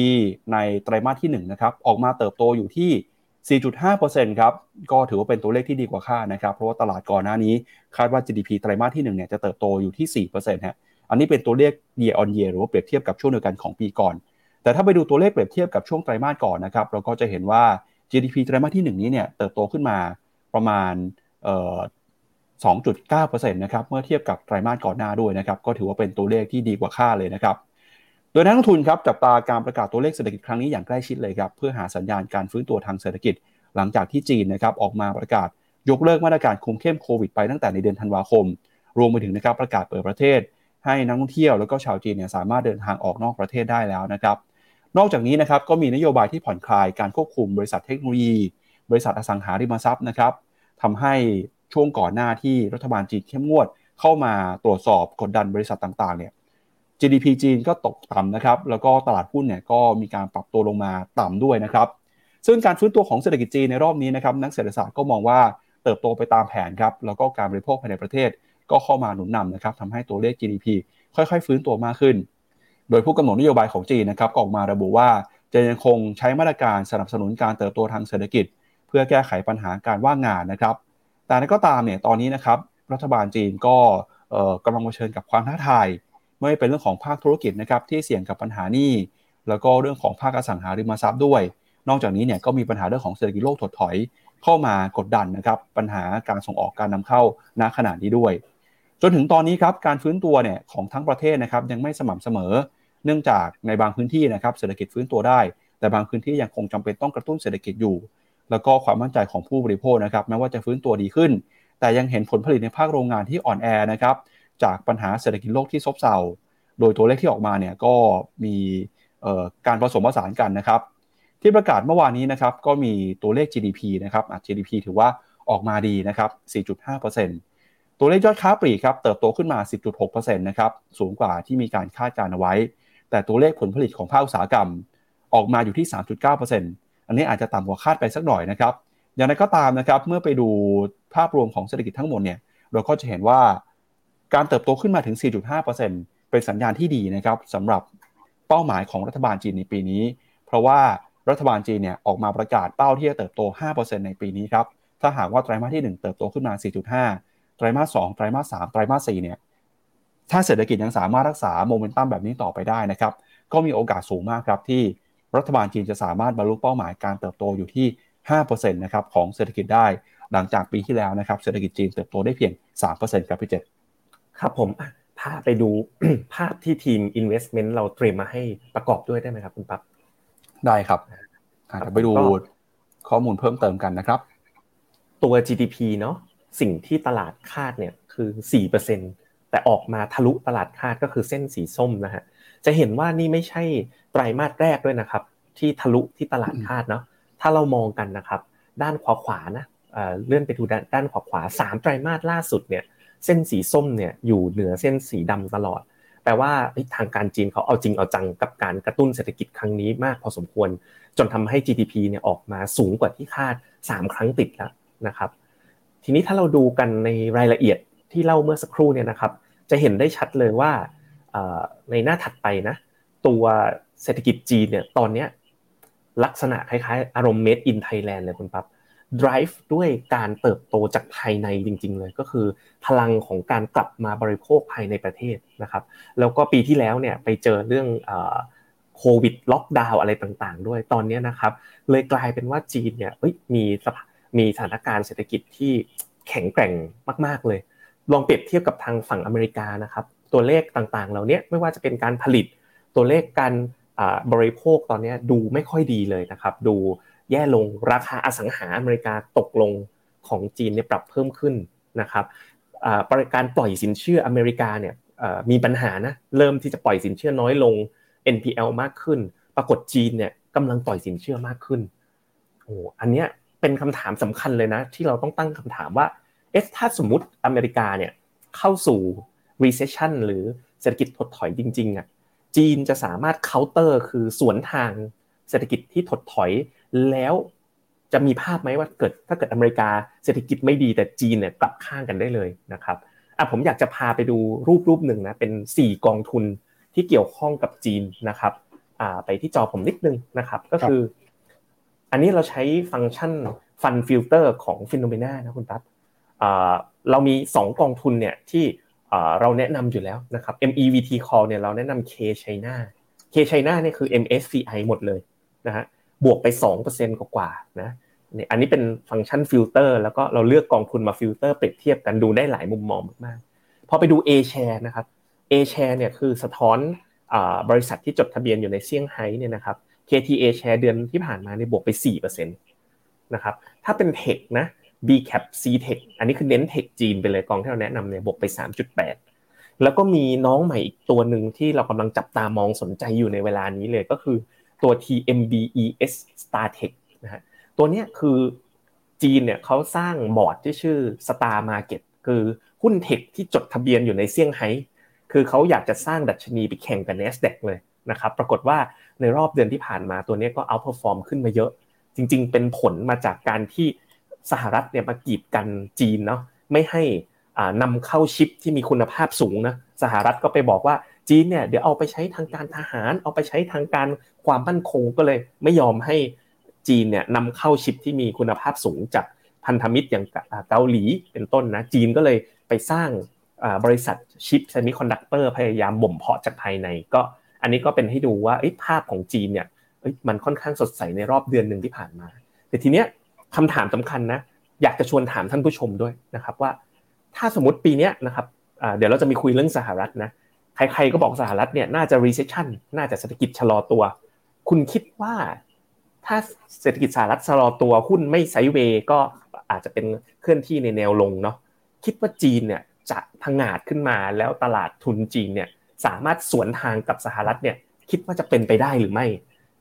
ในไตรมาสที่1นะครับออกมาเติบโตอยู่ที่4.5%ครับ ก็ถือว่าเป็นตัวเลขที่ดีกว่าคาดนะครับ เพราะว่าตลาดก่อนหน้านี้คาดว่า GDP ไตรมาสที่1เนี่ยจะเติบโตอยู่ที่4%ฮะ อันนี้เป็นตัวเลข year on year หรือว่าเปรียบเทียบกับช่วงเดียวกันของปีก่อน แต่ถ้าไปดูตัวเลขเปรียบเทียบกับช่วงไตรมาสก่อนนะครับเราก็จะเห็นว่า GDP ไตรมาสที่ 1 นี้เนี่ยเติบโตขึ้นมาประมาณ2.9%นะครับเมื่อเทียบกับไตรมาสก่อนหน้าด้วยนะครับก็ถือว่าเป็นตัวเลขที่ดีกว่าคาดเลยนะครับโดยนักลงทุนครับจับตาการประกาศตัวเลขเศรษฐกิจครั้งนี้อย่างใกล้ชิดเลยครับเพื่อหาสัญญาณการฟื้นตัวทางเศรษฐกิจ หลังจากที่จีนนะครับออกมาประกาศยกเลิกมาตรการคุมเข้มโควิดไปตั้งแต่ในเดือนธันวาคม รวมไปถึงนะครับประกาศเปิดประเทศ ให้นักท่องเที่ยวแล้วก็ชาวจีนเนี่ยสามารถเดินทางออกนอกประเทศได้แล้วนะครับ นอกจากนี้นะครับก็มีนโยบายที่ผ่อนคลายการควบคุมบริษัทเทคโนโลยี บริษัทอสังหาริมทรัพย์นะครับทำให้ช่วงก่อนหน้าที่รัฐบาลจีนเข้มงวด เข้ามาตรวจสอบกดดันบริษัทต่างๆเนี่ย GDP จีนก็ตกต่ำนะครับแล้วก็ตลาดหุ้นเนี่ยก็มีการปรับตัวลงมาต่ำด้วยนะครับซึ่งการฟื้นตัวของเศรษฐกิจจีนในรอบนี้นะครับนักเศรษฐศาสตร์ก็มองว่าเติบโตไปตามแผนครับแล้วก็การบริโภคภายในประเทศก็เข้ามาหนุนนำนะครับทำให้ตัวเลข GDP ค่อยๆ ฟื้นตัวมากขึ้น โดยผู้กำหนดนโยบายของจีนนะครับออกมาระบุว่าจะยังคงใช้มาตรการสนับสนุนการเติบโตทางเศรษฐกิจ เพื่อแก้ไขปัญหาการว่างงานนะครับ แต่นั้นก็ตามเนี่ยตอนนี้นะครับรัฐบาลจีนก็กำลังเผชิญกับความท้าทายไม่เป็นเรื่องของภาคธุรกิจนะครับที่เสี่ยงกับปัญหานี้แล้วก็เรื่องของภาคอสังหาริมทรัพย์ด้วย นอกจากนี้เนี่ยก็มีปัญหาเรื่องของเศรษฐกิจโลกถดถอยเข้ามากดดันนะครับปัญหาการส่งออกการนำเข้าณขณะนี้ด้วย จนถึงตอนนี้ครับการฟื้นตัวเนี่ยของทั้งประเทศนะครับยังไม่สม่ำเสมอเนื่องจากในบางพื้นที่นะครับเศรษฐกิจฟื้นตัวได้ แต่บางพื้นที่ยังคงจำเป็นต้องกระตุ้นเศรษฐกิจอยู่ แล้วก็ความมั่นใจของผู้บริโภคนะครับแม้ว่าจะฟื้นตัวดีขึ้น แต่ยังเห็นผลผลิตในภาคโรงงานที่อ่อนแอนะครับจากปัญหาเศรษฐกิจโลกที่ซบเซาโดยตัวเลขที่ออกมาเนี่ยก็มีการผสมผสานกันนะครับ ที่ประกาศเมื่อวานนี้นะครับก็มีตัวเลข GDP นะครับ GDP ถือว่าออกมาดีนะครับ 4.5%ตัวเลขยอดค้าปลีกครับเติบโตขึ้นมา 10.6%นะครับสูงกว่าที่มีการคาดการเอาไว้ แต่ตัวเลขผลผลิตของภาคอุตสาหกรรม ออกมาอยู่ที่ 3.9%อันนี้อาจจะต่ำกว่าคาดไปสักหน่อยนะครับ อย่างไรก็ตามนะครับ เมื่อไปดูภาพรวมของเศรษฐกิจทั้งหมดเนี่ย เราก็จะเห็นว่าการเติบโตขึ้นมาถึง 4.5%เป็นสัญญาณที่ดีนะครับสำหรับเป้าหมายของรัฐบาลจีนในปีนี้ เพราะว่ารัฐบาลจีนเนี่ยออกมาประกาศเป้าที่จะเติบโต 5%ในปีนี้ครับ ถ้าหากว่าไตรมาสที่ 1 เติบโตขึ้นมา 4.5 ไตรมาส 2 ไตรมาส 3 ไตรมาส 4 เนี่ย ถ้าเศรษฐกิจยังสามารถรักษาโมเมนตัมแบบนี้ต่อไปได้นะครับ ก็มีโอกาสสูงมากครับที่รัฐบาลจีนจะสามารถบรรลุเป้าหมายการเติบโตอยู่ที่ 5%นะครับของเศรษฐกิจได้หลังจากปีที่แล้วนะครับเศรษฐกิจจีนเติบโตได้เพียง 3%ครับพี่เจษครับผมพาไปดูภาพที่ทีม Investment เราเตรียมมาให้ประกอบด้วยได้ไหมครับคุณปั๊บได้ครับอาจจะไปดูข้อมูลเพิ่มเติมกันนะครับ ตัว GDP เนาะสิ่งที่ตลาดคาดเนี่ยคือ4% แต่ออกมาทะลุตลาดคาดก็คือเส้นสีส้มนะฮะจะเห็นว่านี่ไม่ใช่ไตรมาสแรกด้วยนะครับ ที่ทะลุที่ตลาดคาดเนาะถ้าเรามองกันนะครับ ด้านขวาขวานะเลื่อนไปดูด้านขวาขวาสามไตรมาสล่าสุดเนี่ยเส้นสีส้มเนี่ยอยู่เหนือเส้นสีดำตลอดแปลว่าทางการจีนเขาเอาจริงเอาจังกับการกระตุ้นเศรษฐกิจครั้งนี้มากพอสมควร จนทำให้ GDP เนี่ยออกมาสูงกว่าที่คาด 3 ครั้งติดแล้วนะครับ ทีนี้ถ้าเราดูกันในรายละเอียดที่เล่าเมื่อสักครู่เนี่ยนะครับ จะเห็นได้ชัดเลยว่าในหน้าถัดไปนะ ตัวเศรษฐกิจจีนเนี่ยตอนนี้ลักษณะคล้ายๆ อารมณ์ made in Thailand เลยคุณปั๊บ drive ด้วยการเติบโตจากภายในจริง ๆ เลยก็คือ พลังของการกลับมาบริโภคภายในประเทศนะครับ แล้วก็ปีที่แล้วเนี่ยไปเจอเรื่องโควิดล็อกดาวอะไรต่างๆ ด้วยตอนนี้นะครับ เลยกลายเป็นว่าจีนเนี่ยมีมีสถานการณ์เศรษฐกิจที่แข็งแกร่งมาก ๆเลย ลองเปรียบเทียบกับทางฝั่งอเมริกานะครับตัวเลขต่างๆ เหล่านี้ไม่ว่าจะเป็นการผลิตตัวเลขการบริโภคตอนนี้ดูไม่ค่อยดีเลยนะครับ ดูแย่ลงราคาอสังหาอเมริกาตกลงของจีนเนี่ยปรับเพิ่มขึ้นนะครับการปล่อยสินเชื่ออเมริกาเนี่ยมีปัญหานะเริ่มที่จะปล่อยสินเชื่อน้อยลง NPL มากขึ้น ปรากฏจีนเนี่ยกำลังปล่อยสินเชื่อมากขึ้นโอ้อันเนี้ยเป็นคำถามสำคัญเลยนะ ที่เราต้องตั้งคำถามว่า เอ๊ะถ้าสมมุติอเมริกาเนี่ยเข้าสู่ recession หรือเศรษฐกิจถดถอยจริงๆอะจีนจะสามารถ counter คือสวนทางเศรษฐกิจที่ถดถอยแล้วจะมีภาพไหมว่าเกิดถ้าเกิดอเมริกาเศรษฐกิจไม่ดีแต่จีนเนี่ยกลับข้างกันได้เลยนะครับอะผมอยากจะพาไปดูรูปรูปหนึ่งนะเป็น 4 กองทุนที่เกี่ยวข้องกับจีนนะครับอ่าไปที่จอผมนิดนึงนะครับก็คือ อันนี้เราใช้ฟังก์ชัน Fund Filter ของ Finnomena นะคุณปั๊บ เรามี 2 กองทุนเนี่ยที่เราแนะนำอยู่แล้วนะครับ MEVT Call เนี่ยเราแนะนำ K China K China เนี่ยคือ MSCI หมดเลยนะฮะบวกไป 2%กว่าๆนะนี่อันนี้เป็นฟังก์ชันฟิลเตอร์แล้วก็เราเลือกกองทุนมาฟิลเตอร์เปรียบเทียบกันดูได้หลายมุมมองมากๆพอไปดู A share นะครับ A share เนี่ยคือสะท้อนบริษัทที่จดทะเบียนอยู่ในเซี่ยงไฮ้เนี่ยนะครับ KTA share เดือนที่ผ่านมาเนี่ยบวกไป4%นะครับถ้าเป็น tech นะ B cap C tech อันนี้คือเน้น tech จีนไปเลยกองที่เราแนะนำเนี่ยบวกไป 3.8 แล้วก็มีน้องใหม่อีกตัวหนึ่งที่เรากำลังจับตามองสนใจอยู่ในเวลานี้เลยก็คือตัว TMBES StarTech นะฮะตัวเนี้ยคือจีนเนี่ยเขาสร้างบอร์ดที่ชื่อ Star Market คือหุ้นเทคที่จดทะเบียนอยู่ในเซี่ยงไฮ้คือเขาอยากจะสร้างดัชนีไปแข่งกับ NASDAQ เลยนะครับปรากฏว่าในรอบเดือนที่ผ่านมาตัวนี้ก็ outperform ขึ้นมาเยอะ จริง ๆ เป็นผลมาจากการที่ สหรัฐเนี่ยมากีดกันจีนเนาะไม่ให้นำเข้าชิปที่มีคุณภาพสูงนะสหรัฐก็ไปบอกว่าจีนเนี่ยเดี๋ยวเอาไปใช้ทางการทหาร เอาไปใช้ทางการความมั่นคงก็เลยไม่ยอมให้จีนเนี่ยนำเข้าชิปที่มีคุณภาพสูงจากพันธมิตรอย่างเกาหลีเป็นต้นนะจีนก็เลยไปสร้างบริษัทชิปเซมิคอนดักเตอร์พยายามบ่มเพาะจากภายในก็ อันนี้ก็เป็นให้ดูว่าภาพของจีนเนี่ยมันค่อนข้างสดใสในรอบเดือนหนึ่งที่ผ่านมา แต่ทีเนี้ย คำถามสำคัญนะ อยากจะชวนถามท่านผู้ชมด้วยนะครับว่า ถ้าสมมติปีนี้นะครับเดี๋ยวเราจะมีคุยเรื่องสหรัฐนะใครๆก็บอกสหรัฐเนี่ยน่าจะ recession น่าจะเศรษฐกิจชะลอตัว คุณคิดว่าถ้าเศรษฐกิจสหรัฐชะลอตัวหุ้นไม่ไซเวย์ก็อาจจะเป็นเคลื่อนที่ในแนวลงเนาะคิดว่าจีนเนี่ยจะพังอาดขึ้นมาแล้วตลาดทุนจีนเนี่ยสามารถสวนทางกับสหรัฐเนี่ยคิดว่าจะเป็นไปได้หรือไม่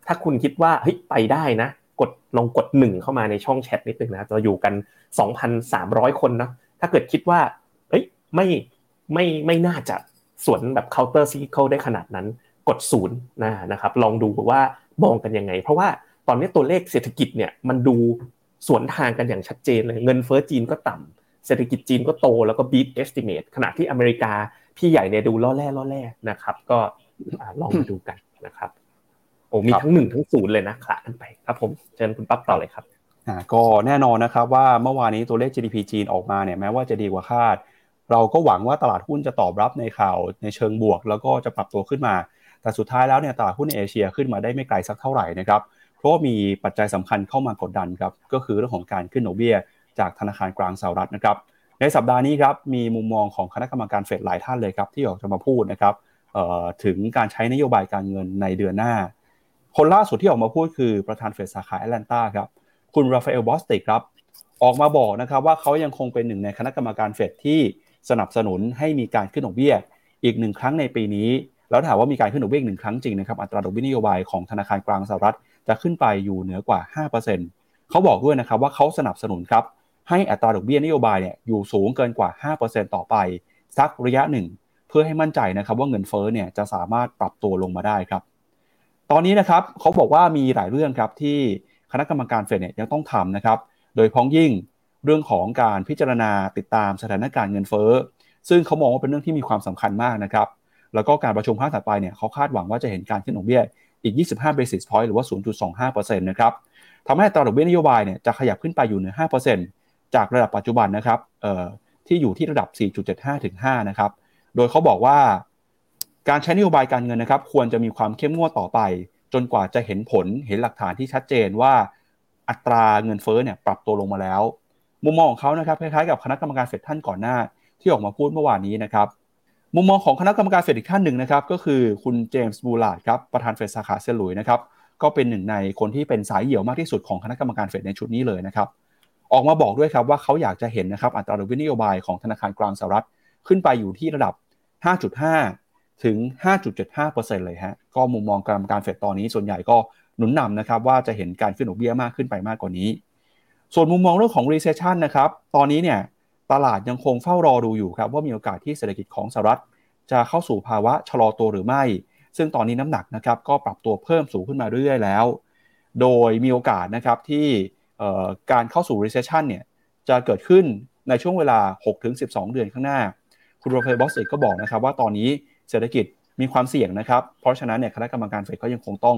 ถ้าคุณคิดว่าเฮ้ยไปได้นะ กดลองกดหนึ่งเข้ามาในช่องแชทนิดนึงนะเราอยู่กัน 2,300 คนนะถ้าเกิดคิดว่าเฮ้ยไม่ไม่ไม่น่าจะสวนแบบ counter cyclical ได้ขนาดนั้นกดศูนย์นะครับลองดูว่ามองกันยังไง เพราะว่าตอนนี้ตัวเลขเศรษฐกิจเนี่ยมันดูสวนทางกันอย่างชัดเจนเลยเงินเฟ้อจีนก็ต่ำเศรษฐกิจจีนก็โตแล้วก็ beat estimate ขณะที่อเมริกาพี่ใหญ่เนี่ยดูล่อแร่ล่อแร่นะครับ ก็ลองมาดูกันนะครับ อ้มีทั้งหนึ่งทั้งศูนย์เลยนะคละกันไปครับผมเชิญคุณปั๊บต่อเลยครับอ่าก็แน่นอนนะครับว่าเมื่อวานนี้ตัวเลข GDP จีนออกมาเนี่ยแม้ว่าจะดีกว่าคาด เราก็หวังว่าตลาดหุ้นจะตอบรับในข่าวในเชิงบวก แล้วก็จะปรับตัวขึ้นมา แต่สุดท้ายแล้วเนี่ยตลาดหุ้นในเอเชียขึ้นมาได้ไม่ไกลสักเท่าไหร่นะครับเพราะมีปัจจัยสำคัญเข้ามากดดันครับก็คือเรื่องของการขึ้นดอกเบี้ย จากธนาคารกลางสหรัฐนะครับในสัปดาห์นี้ครับมีมุมมองของคณะกรรมการเฟดหลายท่านเลยครับที่ออกจะมาพูดนะครับถึงการใช้นโยบายการเงินในเดือนหน้า คนล่าสุดที่ออกมาพูดคือประธานเฟดสาขาแอตแลนตาครับ คุณราฟาเอลบอสติกครับ ออกมาบอกนะครับว่าเขายังคงเป็นหนึ่งในคณะกรรมการเฟดที่สนับสนุนให้มีการขึ้นดอกเบี้ยอีกหนึ่งครั้งในปีนี้ แล้วถามว่ามีการขึ้นดอกเบี้ยหนึ่งครั้งจริงนะครับ อัตราดอกเบี้ยนโยบายของธนาคารกลางสหรัฐจะขึ้นไปอยู่เหนือกว่า 5%เขาบอกด้วยนะครับว่าเขาสนับสนุนครับให้อัตราดอกเบี้ยนโยบายเนี่ยอยู่สูงเกินกว่า 5%ต่อไป สักระยะหนึ่ง เพื่อให้มั่นใจนะครับว่าเงินเฟ้อเนี่ยจะสามารถปรับตัวลงมาได้ครับ ตอนนี้นะครับเขาบอกว่ามีหลายเรื่องครับที่คณะกรรมการเฟดเนี่ยยังต้องทำนะครับ โดยพ้องยิ่งเรื่องของการพิจารณาติดตามสถานการณ์เงินเฟ้อ ซึ่งเขามองว่าเป็นเรื่องที่มีความสำคัญมากนะครับ แล้วก็การประชุมครั้งถัดไปเนี่ยเขาคาดหวังว่าจะเห็นการขึ้นดอกเบี้ยอีก 25 basis point หรือว่า 0.25%นะครับทำให้ตราดอกเบี้ยนโยบายเนี่ยจะขยับขึ้นไปอยู่เหนือ 5%จากระดับปัจจุบันนะครับที่อยู่ที่ระดับ 4.75 ถึง 5 นะครับ โดยเขาบอกว่า การใช้นโยบายการเงินนะครับ ควรจะมีความเข้มงวดต่อไป จนกว่าจะเห็นผลเห็นหลักฐานที่ชัดเจนว่า อัตราเงินเฟ้อเนี่ยปรับตัวลงมาแล้ว มุมมองของเขานะครับคล้ายๆกับคณะกรรมการเฟดท่านก่อนหน้า ที่ออกมาพูดเมื่อวานนี้นะครับมุมมองของคณะกรรมการเฟดอีกท่านหนึ่งนะครับก็คือคุณเจมส์บูลาดครับประธานเฟดสาขาเซลุยนะครับก็เป็นหนึ่งในคนที่เป็นสายเหี่ยวมากที่สุดของคณะกรรมการเฟดในชุดนี้เลยนะครับออกมาบอกด้วยครับว่าเขาอยากจะเห็นนะครับอัตราดอกเบี้ยนโยบายของธนาคารกลางสหรัฐขึ้นไปอยู่ที่ระดับ 5.5 ถึง 5.75%เลยฮะ ก็มุมมองกรรมการเฟดตอนนี้ส่วนใหญ่ก็หนุนนำนะครับว่าจะเห็นการขึ้นดอกเบี้ยมากขึ้นไปมากกว่านี้ ส่วนมุมมองเรื่องของ recession นะครับ ตอนนี้เนี่ยตลาดยังคงเฝ้ารอดูอยู่ครับว่ามีโอกาสที่เศรษฐกิจของสหรัฐ จะเข้าสู่ภาวะชะลอตัวหรือไม่ ซึ่งตอนนี้น้ำหนักนะครับก็ปรับตัวเพิ่มสูงขึ้นมาเรื่อยๆแล้ว โดยมีโอกาสนะครับที่การเข้าสู่ recession เนี่ยจะเกิดขึ้นในช่วงเวลา 6-12 เดือนข้างหน้า คุณโรเฟบอสเอกก็บอกนะครับว่าตอนนี้ ศรษฐกิจมีความเสี่ยงนะครับ เพราะฉะนั้นเนี่ยคณะกรรมการเฟดก็ยังคงต้อง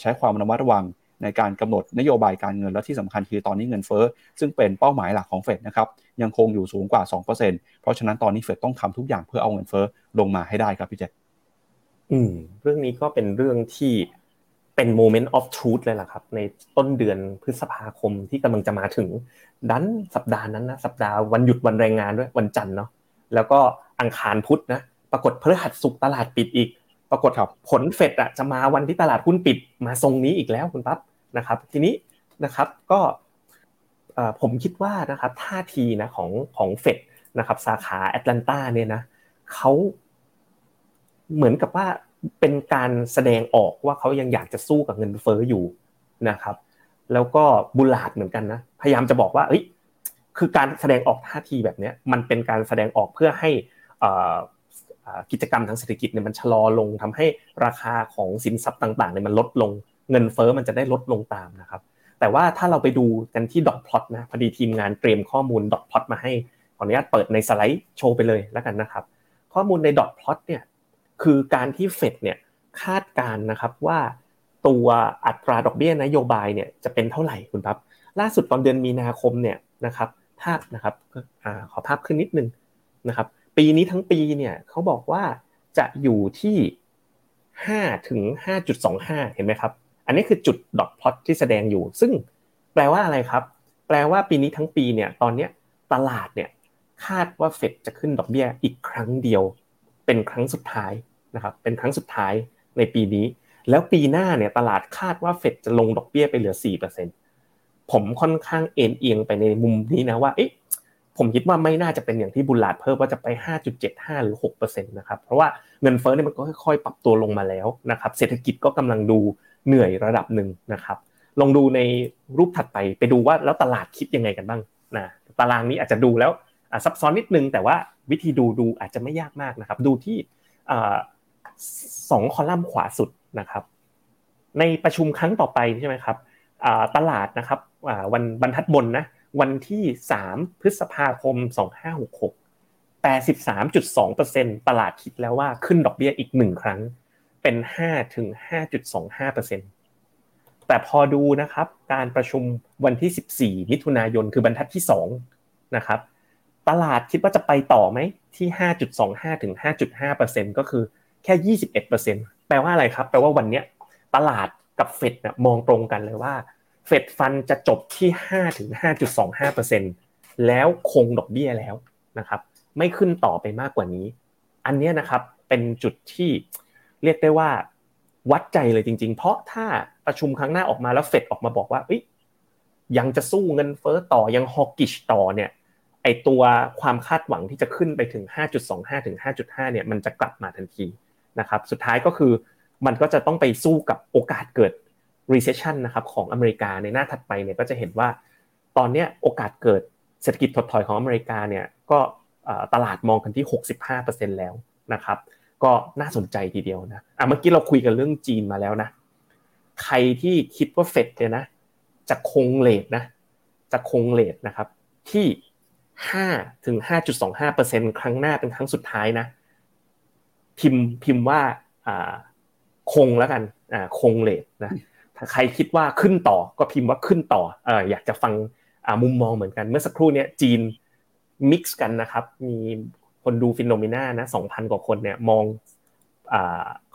ใช้ความระมัดระวังในการกำหนดนโยบายการเงินและที่สำคัญคือตอนนี้เงินเฟ้อซึ่งเป็นเป้าหมายหลักของเฟดนะครับยังคงอยู่สูงกว่า 2%เพราะฉะนั้นตอนนี้เฟดต้องทำทุกอย่างเพื่อเอาเงินเฟ้อลงมาให้ได้ครับพี่เจษอืมเรื่องนี้ก็เป็นเรื่องที่เป็นโมเมนต์ออฟทรูธเลยล่ะครับ ในต้นเดือนพฤษภาคมที่กำลังจะมาถึง ดันสัปดาห์นั้นนะสัปดาห์วันหยุดวันแรงงานด้วยวันจันทร์เนาะแล้วก็อังคารพุธนะ ปรากฏพฤหัสสุกตลาดปิดอีก ปรากฏผลเฟดอะจะมาวันที่ตลาดหุ้นปิดมาทรงนี้อีกแล้วคุณปั๊บนะครับ ทีนี้นะครับก็ผมคิดว่านะครับท่าทีนะของของเฟดนะครับสาขาแอตแลนตาเนี่ยนะเขาเหมือนกับว่าเป็นการแสดงออกว่าเขายังอยากจะสู้กับเงินเฟ้ออยู่นะครับ แล้วก็บุลาดเหมือนกันนะพยายามจะบอกว่าเอ้ยคือการแสดงออกท่าทีแบบนี้มันเป็นการแสดงออกเพื่อให้ กิจกรรมทางเศรษฐกิจเนี่ยมันชะลอลงทำให้ราคาของสินทรัพย์ต่างๆเนี่ยมันลดลง เงินเฟ้อมันจะได้ลดลงตามนะครับ แต่ว่าถ้าเราไปดูกันที่ดอทพลอตนะพอดีทีมงานเตรียมข้อมูลดอทพลอตมาให้ขออนุญาตเปิดในสไลด์โชว์ไปเลยแล้วกันนะครับ ข้อมูลในดอทพลอตเนี่ยคือการที่เฟดเนี่ยคาดการนะครับว่าตัวอัตราดอกเบี้ยนโยบายเนี่ยจะเป็นเท่าไหร่คุณครับล่าสุดตอนเดือนมีนาคมเนี่ยนะครับภาพนะครับขอภาพขึ้นนิดนึงนะครับ ปีนี้ทั้งปีเนี่ยเขาบอกว่าจะอยู่ที่5ถึง5.25เห็นไหมครับ อันนี้คือจุดดอทพลอตที่แสดงอยู่ ซึ่งแปลว่าอะไรครับ แปลว่าปีนี้ทั้งปีเนี่ยตอนนี้ตลาดเนี่ยคาดว่าเฟดจะขึ้นดอกเบี้ยอีกครั้งเดียว เป็นครั้งสุดท้ายนะครับ เป็นครั้งสุดท้ายในปีนี้ แล้วปีหน้าเนี่ยตลาดคาดว่าเฟดจะลงดอกเบี้ยไปเหลือ4%ผมค่อนข้างเอ็นเอียงไปในมุมนี้นะว่า เอ๊ะ ผมคิดว่าไม่น่าจะเป็นอย่างที่บุลลาดเพิ่มว่าจะไป 5.75 หรือ6%นะครับ เพราะว่าเงินเฟ้อเนี่ยมันก็ค่อยๆ ปรับตัวลงมาแล้วนะครับ เศรษฐกิจก็กำลังดูเหนื่อยระดับหนึ่งนะครับ ลองดูในรูปถัดไปไปดูว่าแล้วตลาดคิดยังไงกันบ้างนะ ตารางนี้อาจจะดูแล้วซับซ้อนนิดนึง แต่ว่าวิธีดูดูอาจจะไม่ยากมากนะครับ ดูที่สองคอลัมน์ขวาสุดนะครับ ในประชุมครั้งต่อไปใช่ไหมครับตลาดนะครับวันบรรทัดบนนะ วันที่ 3 พฤษภาคม 2566 83.2%ตลาดคิดแล้วว่าขึ้นดอกเบี้ยอีกหนึ่งครั้ง เป็น 5 ถึง 5.25%แต่พอดูนะครับ การประชุมวันที่ 14 มิถุนายนคือบรรทัดที่ 2 นะครับ ตลาดคิดว่าจะไปต่อไหมที่ 5.25 ถึง 5.5%ก็คือแค่ 21%แปลว่าอะไรครับ แปลว่าวันนี้ตลาดกับเฟดมองตรงกันเลยว่า เฟดฟันจะจบที่5ถึง5.25%แล้วคงดอกเบี้ยแล้วนะครับ ไม่ขึ้นต่อไปมากกว่านี้ อันนี้นะครับเป็นจุดที่เรียกได้ว่าวัดใจเลยจริง ๆ เพราะถ้าประชุมครั้งหน้าออกมาแล้วเฟดออกมาบอกว่ายังจะสู้เงินเฟ้อต่อยังฮอกกิชต่อเนี่ยไอตัวความคาดหวังที่จะขึ้นไปถึง 5.25 ถึง 5.5 เนี่ยมันจะกลับมาทันทีนะครับ สุดท้ายก็คือมันก็จะต้องไปสู้กับโอกาสเกิด recession นะครับของอเมริกาในหน้าถัดไปเนี่ยก็จะเห็นว่าตอนนี้โอกาสเกิดเศรษฐกิจถดถอยของอเมริกาเนี่ยก็ตลาดมองกันที่ 65%แล้วนะครับก็น่าสนใจทีเดียวนะอะเมื่อกี้เราคุยกันเรื่องจีนมาแล้วนะใครที่คิดว่าเฟดเนี่ยนะจะคงเลทนะจะคงเลทนะครับที่5ถึง5.25%ครั้งหน้าเป็นครั้งสุดท้ายนะพิมพ์พิมพ์ว่าคงแล้วกันคงเลทนะ ถ้าใครคิดว่าขึ้นต่อก็พิมพ์ว่าขึ้นต่อเอออยากจะฟังมุมมองเหมือนกัน เมื่อสักครู่นี้จีนมิกซ์กันนะครับ มีคนดูฟินโนมิน่านะสองพันกว่าคนเนี่ยมองอ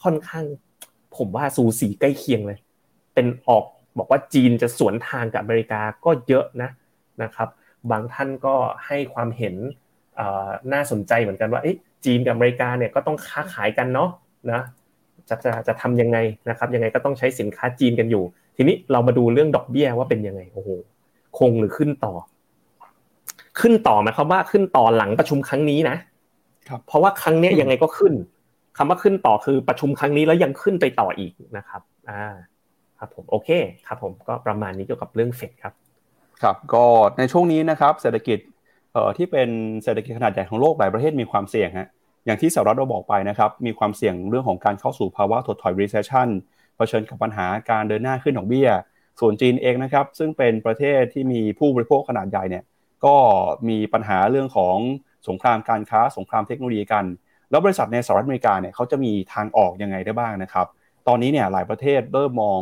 ค่อนข้าง ผมว่าสูสีใกล้เคียงเลย เป็นออกบอกว่าจีนจะสวนทางกับอเมริกาก็เยอะนะนะครับ บางท่านก็ให้ความเห็นน่าสนใจเหมือนกันว่าจีนกับอเมริกาเนี่ยก็ต้องค้าขายกันเนาะนะ จะจะจะทำยังไงนะครับ ยังไงก็ต้องใช้สินค้าจีนกันอยู่ ทีนี้เรามาดูเรื่องดอกเบี้ยว่าเป็นยังไงโอ้โหคงหรือขึ้นต่อ ขึ้นต่อหมายความว่าขึ้นต่อหลังประชุมครั้งนี้นะครับเพราะว่าครั้งนี้ยังไงก็ขึ้นคำว่าขึ้นต่อคือประชุมครั้งนี้แล้วยังขึ้นไปต่ออีกนะครับ อ่า ครับผมโอเคครับ ผมก็ประมาณนี้เกี่ยวกับเรื่องเฟดครับ ครับ ก็ในช่วงนี้นะครับ เศรษฐกิจเอ่อที่เป็นเศรษฐกิจขนาดใหญ่ของโลกหลายประเทศมีความเสี่ยงฮะ อย่างที่สหรัฐเราบอกไปนะครับ มีความเสี่ยงเรื่องของการเข้าสู่ภาวะถดถอย recession เผชิญกับปัญหาการเดินหน้าขึ้นดอกเบี้ย ส่วนจีนเองนะครับ ซึ่งเป็นประเทศที่มีผู้บริโภคขนาดใหญ่เนี่ยก็มีปัญหาเรื่องของสงครามการค้า สงครามเทคโนโลยีกัน แล้วบริษัทในสหรัฐอเมริกาเนี่ยเขาจะมีทางออกยังไงได้บ้างนะครับ ตอนนี้เนี่ยหลายประเทศเริ่มมอง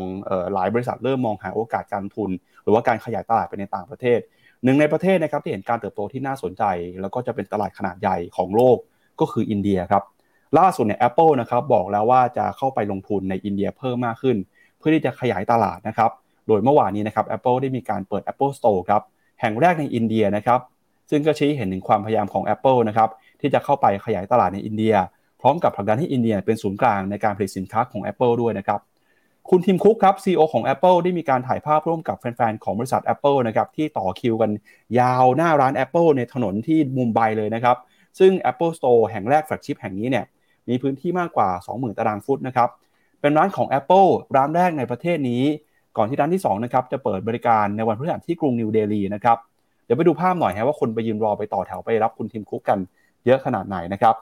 หลายบริษัทเริ่มมองหาโอกาสการทุน หรือว่าการขยายตลาดไปในต่างประเทศ หนึ่งในประเทศนะครับที่เห็นการเติบโตที่น่าสนใจ แล้วก็จะเป็นตลาดขนาดใหญ่ของโลก ก็คืออินเดียครับล่าสุดเนี่ย Apple นะครับบอกแล้วว่าจะเข้าไปลงทุนในอินเดียเพิ่มมากขึ้น เพื่อที่จะขยายตลาดนะครับโดยเมื่อวานนี้นะครับ Apple ได้มีการเปิด Apple Store ครับแห่งแรกในอินเดียนะครับซึ่งก็ชี้เห็นถึงความพยายามของ Apple นะครับที่จะเข้าไปขยายตลาดในอินเดีย พร้อมกับผลักดันให้อินเดียเป็นศูนย์กลางในการผลิตสินค้าของ Apple ด้วยนะครับคุณทิมคุกครับ CEO ของ Apple ได้มีการถ่ายภาพร่วมกับแฟนๆ ของบริษัท Apple นะครับที่ต่อคิวกันยาวหน้าร้าน Apple ในถนนที่มุมไบเลยนะครับ ซึ่ง Apple Store แห่งแรกแฟลกชิพแห่งนี้เนี่ยมีพื้นที่มากกว่า 20,000 ตารางฟุตนะครับ เป็นร้านของ Apple ร้านแรกในประเทศนี้ ก่อนที่ร้านที่2นะครับจะเปิดบริการในวันพฤหัสที่กรุงนิวเดลีนะครับ เดี๋ยวไปดูภาพหน่อยฮะว่าคนไปยืนรอไปต่อแถวไปรับคุณทิมคุกกันเยอะขนาดไหนนะครับ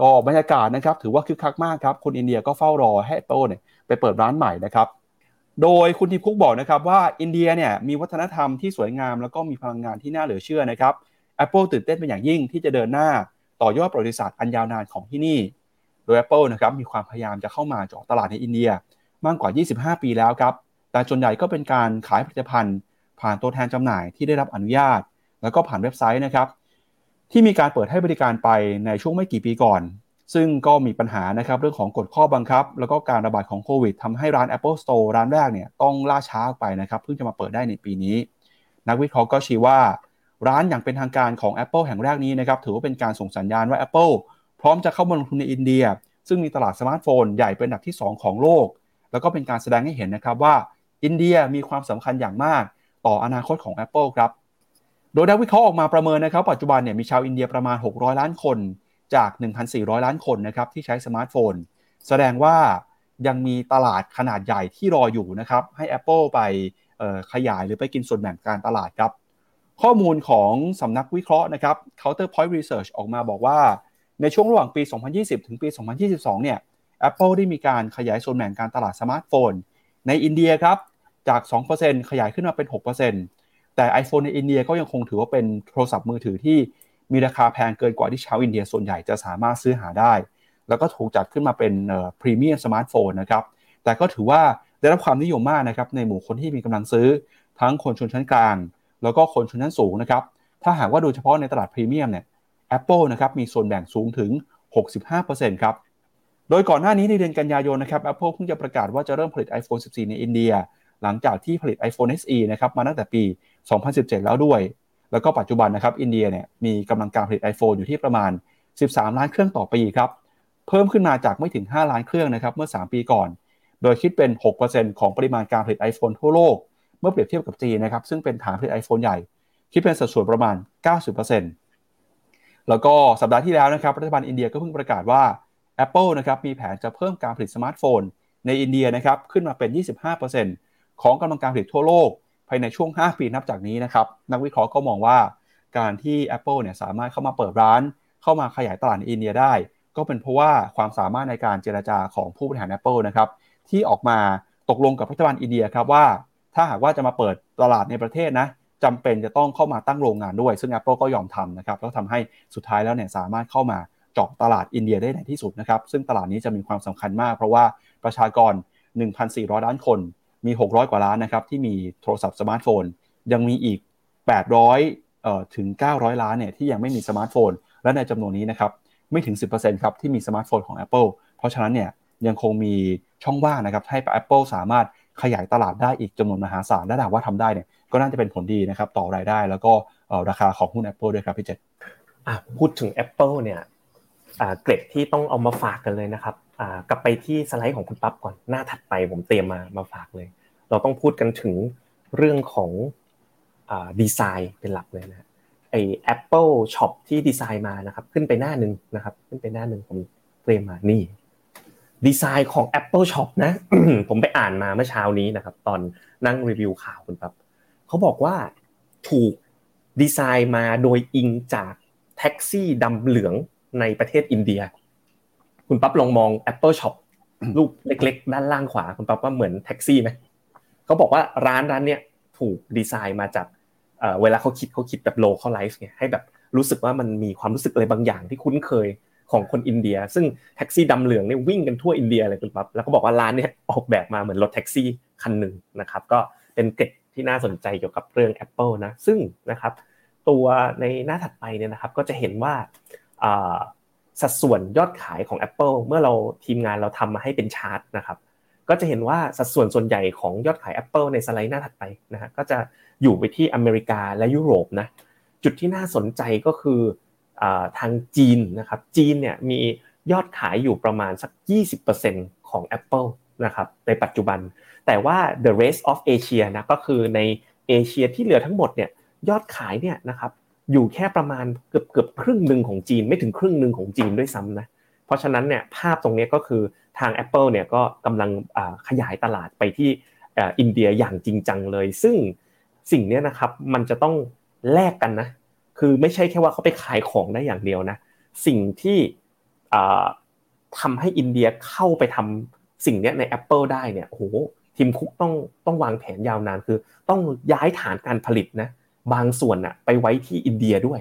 ก็บรรยากาศนะครับถือว่าคึกคักมากครับ คนอินเดียก็เฝ้ารอให้ Apple เนี่ยไปเปิดร้านใหม่นะครับ โดยคุณทิมคุกบอกนะครับว่าอินเดียเนี่ยมีวัฒนธรรมที่สวยงาม แล้วก็มีพลังงานที่น่าเหลือเชื่อนะครับ Apple ตื่นเต้นเป็นอย่างยิ่งที่จะเดินหน้าต่อยอดประวัติศาสตร์อันยาวนานของที่นี่ โดย Apple นะครับมีความพยายามจะเข้ามาเจาะตลาดในอินเดียมากกว่า 25 ปีแล้วครับ แต่ส่วนใหญ่ก็เป็นการขายผลิตภัณฑ์ ผ่านตัวแทนจำหน่ายที่ได้รับอนุญาต แล้วก็ผ่านเว็บไซต์นะครับ ที่มีการเปิดให้บริการไปในช่วงไม่กี่ปีก่อน ซึ่งก็มีปัญหานะครับเรื่องของกฎข้อบังคับ แล้วก็การระบาดของโควิดทำให้ร้าน Apple Store ร้านแรกเนี่ยต้องล่าช้าไปนะครับ เพิ่งจะมาเปิดได้ในปีนี้ นักวิเคราะห์ก็ชี้ว่า ร้านอย่างเป็นทางการของ Apple แห่งแรกนี้นะครับถือว่าเป็นการส่งสัญญาณว่า Apple พร้อมจะเข้ามาลงทุนในอินเดีย ซึ่งมีตลาดสมาร์ทโฟนใหญ่เป็นอันดับที่ 2 ของโลก แล้วก็เป็นการแสดงให้เห็นนะครับว่าอินเดียมีความสำคัญอย่างมากต่ออนาคตของ Apple ครับโดยนักวิเคราะห์ออกมาประเมินนะครับปัจจุบันเนี่ยมีชาวอินเดียประมาณ 600 ล้านคนจาก 1,400 ล้านคนนะครับที่ใช้สมาร์ทโฟน แสดงว่ายังมีตลาดขนาดใหญ่ที่รออยู่นะครับให้ Apple ไปขยายหรือไปกินส่วนแบ่งการตลาดครับ ข้อมูลของสำนักวิเคราะห์นะครับ Counterpoint Research ออกมาบอกว่าในช่วงระหว่างปี 2020 ถึงปี 2022 เนี่ย Apple ได้มีการขยายส่วนแบ่งการตลาดสมาร์ทโฟน ในอินเดียครับ จาก 2%ขยายขึ้นมาเป็น 6%แต่ iPhone ในอินเดียก็ยังคงถือว่าเป็นโทรศัพท์มือถือที่มีราคาแพงเกินกว่าที่ชาวอินเดียส่วนใหญ่จะสามารถซื้อหาได้ แล้วก็ถูกจัดขึ้นมาเป็นพรีเมียมสมาร์ทโฟนนะครับ แต่ก็ถือว่าได้รับความนิยมมากนะครับในหมู่คนที่มีกำลังซื้อ ทั้งคนชนชั้นกลาง แล้วก็คนชนชั้นสูงนะครับ ถ้าหากว่าดูเฉพาะในตลาดพรีเมียมเนี่ย Apple นะครับมีส่วนแบ่งสูงถึง 65%ครับ โดยก่อนหน้านี้ในเดือนกันยายนนะครับ Apple เพิ่งจะประกาศว่าจะเริ่มผลิต iPhone 14 ในอินเดีย หลังจากที่ผลิต iPhone SE นะครับมาตั้งแต่ปี 2017 แล้วด้วย แล้วก็ปัจจุบันนะครับอินเดียเนี่ยมีกำลังการผลิต iPhone อยู่ที่ประมาณ 13 ล้านเครื่องต่อปีครับเพิ่มขึ้นมาจากไม่ถึง 5 ล้านเครื่องนะครับเมื่อ 3 ปีก่อน โดยคิดเป็น 6%ของปริมาณการผลิต iPhone ทั่วโลก เมื่อเปรียบเทียบกับจีนนะครับซึ่งเป็นฐานผลิต iPhone ใหญ่ คิดเป็นสัดส่วนประมาณ 90%แล้วก็สัปดาห์ที่แล้วนะครับรัฐบาลอินเดียก็เพิ่งประกาศว่า Apple นะครับมีแผนจะเพิ่มการผลิตสมาร์ทโฟน ในอินเดียนะครับขึ้นมาเป็น 25%ของกำลังการผลิตทั่วโลก ภายในช่วง 5 ปีนับจากนี้นะครับนักวิเคราะห์ก็มองว่าการที่ Apple เนี่ยสามารถเข้ามาเปิดร้าน เข้ามาขยายตลาดอินเดียได้ ก็เป็นเพราะว่าความสามารถในการเจรจาของผู้บริหาร Apple นะครับที่ออกมาตกลงกับรัฐบาลอินเดียครับว่า ถ้าหากว่าจะมาเปิดตลาดในประเทศนะจำเป็นจะต้องเข้ามาตั้งโรงงานด้วย ซึ่ง Apple ก็ยอมทำนะครับแล้วทำให้สุดท้ายแล้วเนี่ยสามารถเข้ามาเจาะตลาดอินเดียได้ในที่สุดนะครับซึ่งตลาดนี้จะมีความสำคัญมาก เพราะว่าประชากร 1,400 ล้านคนมี 600 กว่าล้านนะครับที่มีโทรศัพท์สมาร์ทโฟน ยังมีอีก 800เอ่อถึง 900 ล้านเนี่ยที่ยังไม่มีสมาร์ทโฟน และในจำนวนนี้นะครับไม่ถึง 10%ครับที่มีสมาร์ทโฟนของ Apple เพราะฉะนั้นเนี่ยยังคงมีช่องว่างนะครับให้ Apple สามารถ ขยายตลาดได้อีกจำนวนมหาศาลและหากว่าทำได้เนี่ยก็น่าจะเป็นผลดีนะครับต่อรายได้ แล้วก็ราคาของหุ้น Apple ด้วยครับพี่เจษพูดถึง Apple เนี่ยเกร็ดที่ต้องเอามาฝากกันเลยนะครับกลับไปที่สไลด์ของคุณปั๊บก่อนหน้าถัดไปผมเตรียมมามาฝากเลย เราต้องพูดกันถึงเรื่องของดีไซน์เป็นหลักเลยนะไอ Apple Shop ที่ดีไซน์มานะครับ ขึ้นไปหน้าหนึ่งนะครับ ขึ้นไปหน้าหนึ่งผมเตรียมมานี่ ดีไซน์ของ Apple Shop นะ ผมไปอ่านมาเมื่อเช้านี้นะครับ ตอนนั่งรีวิวข่าวคุณปั๊บเขาบอกว่าถูกดีไซน์มาโดยอิงจากแท็กซี่ดำเหลืองในประเทศอินเดีย คุณปั๊บลองมอง Apple Shop รูปเล็กๆ ด้านล่างขวา คุณปั๊บว่าเหมือนแท็กซี่ไหมเขาบอกว่าร้านร้านเนี้ยถูกดีไซน์มาจากเวลาเขาคิดเขาคิดแบบ localize เนี่ยให้แบบรู้สึกว่ามันมีความรู้สึกอะไรบางอย่างที่คุ้นเคย ของคนอินเดีย ซึ่งแท็กซี่ดำเหลืองเนี่ยวิ่งกันทั่วอินเดียเลยคุณปั๊บแล้วก็บอกว่าร้านเนี่ยออกแบบมาเหมือนรถแท็กซี่คันหนึ่งนะครับ ก็เป็นเกร็ดที่น่าสนใจเกี่ยวกับเรื่อง Apple นะซึ่งนะครับตัวในหน้าถัดไปเนี่ยนะครับก็จะเห็นว่าสัดส่วนยอดขายของ Apple เมื่อเราทีมงานเราทำมาให้เป็นชาร์ตนะครับก็จะเห็นว่าสัดส่วนส่วนใหญ่ของยอดขาย Apple ในสไลด์หน้าถัดไปนะฮะก็จะอยู่ไปที่อเมริกาและยุโรปนะจุดที่น่าสนใจก็คือ ทางจีนนะครับจีนเนี่ยมียอดขายอยู่ประมาณสัก 20%ของ Apple นะครับในปัจจุบัน แต่ว่า the rest of Asia นะก็คือในเอเชียที่เหลือทั้งหมดเนี่ยยอดขายเนี่ยนะครับอยู่แค่ประมาณเกือบเกือบครึ่งหนึ่งของจีน ไม่ถึงครึ่งหนึ่งของจีนด้วยซ้ำนะเพราะฉะนั้นเนี่ยภาพตรงนี้ก็คือทาง Apple เนี่ยก็กำลังขยายตลาดไปที่อินเดียอย่างจริงจังเลย ซึ่งสิ่งนี้นะครับมันจะต้องแลกกันนะ คือไม่ใช่แค่ว่าเขาไปขายของได้อย่างเดียวนะ สิ่งที่ทำให้อินเดียเข้าไปทำสิ่งนี้ใน Apple ได้เนี่ยโอ้โหทีมคุกต้องต้องวางแผนยาวนานคือ ต้องย้ายฐานการผลิตนะบางส่วนอะไปไว้ที่อินเดียด้วย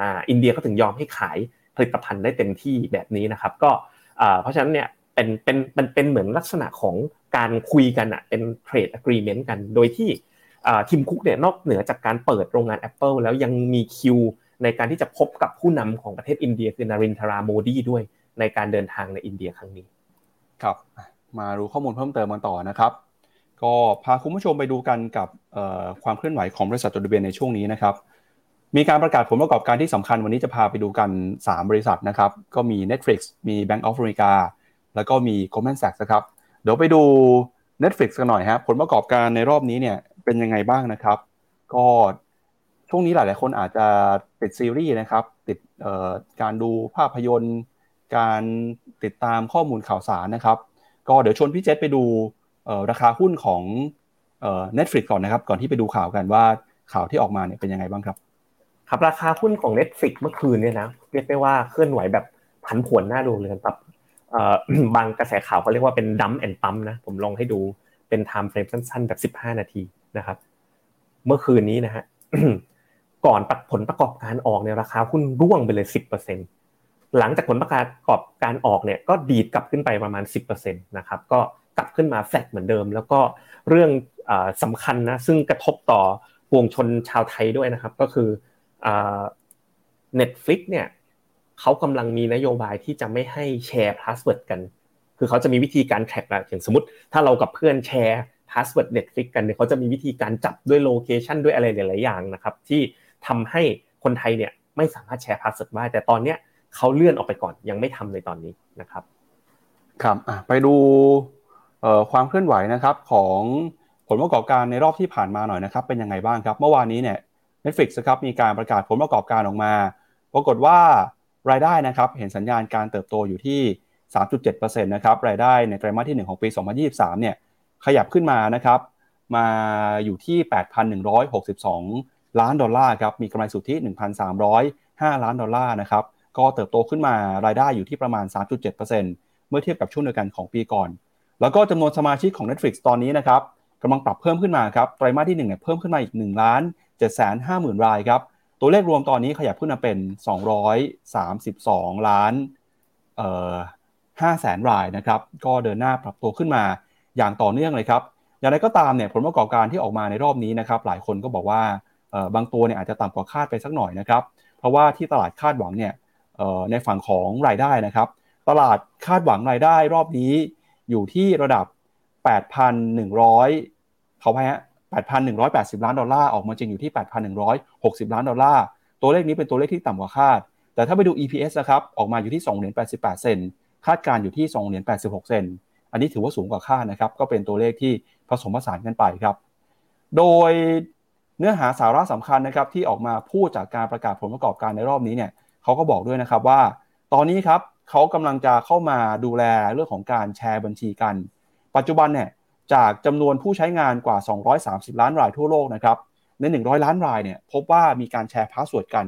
อ่าอินเดียก็ถึงยอมให้ขายผลิตภัณฑ์ได้เต็มที่แบบนี้นะครับ ก็เพราะฉะนั้นเนี่ยเป็นเป็นมันเป็นเหมือนลักษณะของการคุยกันอะเป็นเทรดอะกรีเมนต์กัน โดยที่ ทีมคุกเนี่ยนอกเหนือจากการเปิดโรงงาน Apple แล้วยังมีคิวในการที่จะพบกับผู้นำของประเทศอินเดียคือนารินทราโมดีด้วยในการเดินทางในอินเดียครั้งนี้ ครับ มารู้ข้อมูลเพิ่มเติมกันต่อนะครับ ก็พาคุณผู้ชมไปดูกันกับความเคลื่อนไหวของบริษัทจดทะเบียนในช่วงนี้นะครับ มีการประกาศผลประกอบการที่สำคัญวันนี้จะพาไปดูกัน 3 บริษัทนะครับ ก็มี Netflix มี Bank of America แล้วก็มี Goldman Sachs นะครับ เดี๋ยวไปดู Netflix กันหน่อยฮะผลประกอบการในรอบนี้เนี่ย เป็นยังไงบ้างนะครับ ก็ช่วงนี้หลาย ๆ คนอาจจะติดซีรีส์นะครับ ติดการดูภาพยนตร์ การติดตามข้อมูลข่าวสารนะครับ ก็เดี๋ยวชวนพี่เจษไปดูราคาหุ้นของ Netflix ก่อนนะครับ ก่อนที่ไปดูข่าวกันว่าข่าวที่ออกมาเนี่ยเป็นยังไงบ้างครับ ครับราคาหุ้นของ Netflix เมื่อคืนเนี่ยนะเรียกได้ว่าเคลื่อนไหวแบบผันผวนน่าดูเลยครับบางกระแสข่าวเขาเรียกว่าเป็น dump and pump นะผมลองให้ดู เป็น time frame สั้น ๆ แบบ 15 นาทีนะครับ เมื่อคืนนี้นะฮะก่อนผลประกอบการออกเนี่ยราคาหุ้นร่วงไปเลย 10%หลังจากผลประกอบการออกเนี่ยก็ดีดกลับขึ้นไปประมาณ 10%นะครับก็กลับขึ้นมาแฟลตเหมือนเดิม แล้วก็เรื่องสำคัญนะซึ่งกระทบต่อปวงชนชาวไทยด้วยนะครับ ก็คือ Netflix เนี่ยเขากำลังมีนโยบายที่จะไม่ให้แชร์พาสเวิร์ดกัน คือเขาจะมีวิธีการ track อะอย่างสมมติ ถ้าเรากับเพื่อนแชร์พาสเวิร์ด Netflix กันเนี่ยเขาจะมีวิธีการจับด้วย location ด้วยอะไรหลาย ๆ อย่างนะครับ ที่ทำให้คนไทยเนี่ยไม่สามารถแชร์พาสเวิร์ดได้ แต่ตอนเนี้ยเขาเลื่อนออกไปก่อนยังไม่ทำในตอนนี้นะครับ ครับไปดูความเคลื่อนไหวนะครับของผลประกอบการในรอบที่ผ่านมาหน่อยนะครับ เป็นยังไงบ้างครับ เมื่อวานนี้เนี่ย Netflix ครับมีการประกาศผลประกอบการออกมา ปรากฏว่ารายได้นะครับ เห็นสัญญาณการเติบโตอยู่ที่ 3.7%นะครับรายได้ในไตรมาสที่ 1 ของปี 2023 เนี่ยขยับขึ้นมานะครับมาอยู่ที่ 8,162 ล้านดอลลาร์ครับมีกำไรสุทธิ 1,305 ล้านดอลลาร์นะครับก็เติบโตขึ้นมารายได้อยู่ที่ประมาณ 3.7%เมื่อเทียบกับช่วงเดียวกันของปีก่อน แล้วก็จำนวนสมาชิกของ Netflix ตอนนี้นะครับกำลังปรับเพิ่มขึ้นมาครับไตรมาสที่1เนี่ยเพิ่มขึ้นมาอีก1ล้าน750,000 รายครับตัวเลขรวมตอนนี้ขยับขึ้นมาเป็น 232 ล้านเอ่อ 5แสนรายนะครับ ก็เดินหน้าปรับตัวขึ้นมาอย่างต่อเนื่องเลยครับ อย่างไรก็ตามเนี่ยผลประกอบการที่ออกมาในรอบนี้นะครับ หลายคนก็บอกว่าบางตัวเนี่ยอาจจะต่ำกว่าคาดไปสักหน่อยนะครับ เพราะว่าที่ตลาดคาดหวังเนี่ยในฝั่งของรายได้นะครับ ตลาดคาดหวังรายได้รอบนี้อยู่ที่ระดับ 8,100เขาไปฮะ8,180 ล้านดอลลาร์ออกมาจริงอยู่ที่ 8,160 ล้านดอลลาร์ตัวเลขนี้เป็นตัวเลขที่ต่ำกว่าคาด แต่ถ้าไปดู EPS นะครับออกมาอยู่ที่2เหรียญ88 เซน คาดการอยู่ที่2เหรียญ86 เซน อันนี้ถือว่าสูงกว่าคาดนะครับ ก็เป็นตัวเลขที่ผสมผสานกันไปครับ โดยเนื้อหาสาระสำคัญนะครับที่ออกมาพูดจากการประกาศผลประกอบการในรอบนี้เนี่ยเขาก็บอกด้วยนะครับว่า ตอนนี้ครับเขากำลังจะเข้ามาดูแลเรื่องของการแชร์บัญชีกัน ปัจจุบันเนี่ยจากจำนวนผู้ใช้งานกว่า 230 ล้านรายทั่วโลกนะครับใน 100 ล้านรายเนี่ยพบว่ามีการแชร์พาสเวิร์ดกัน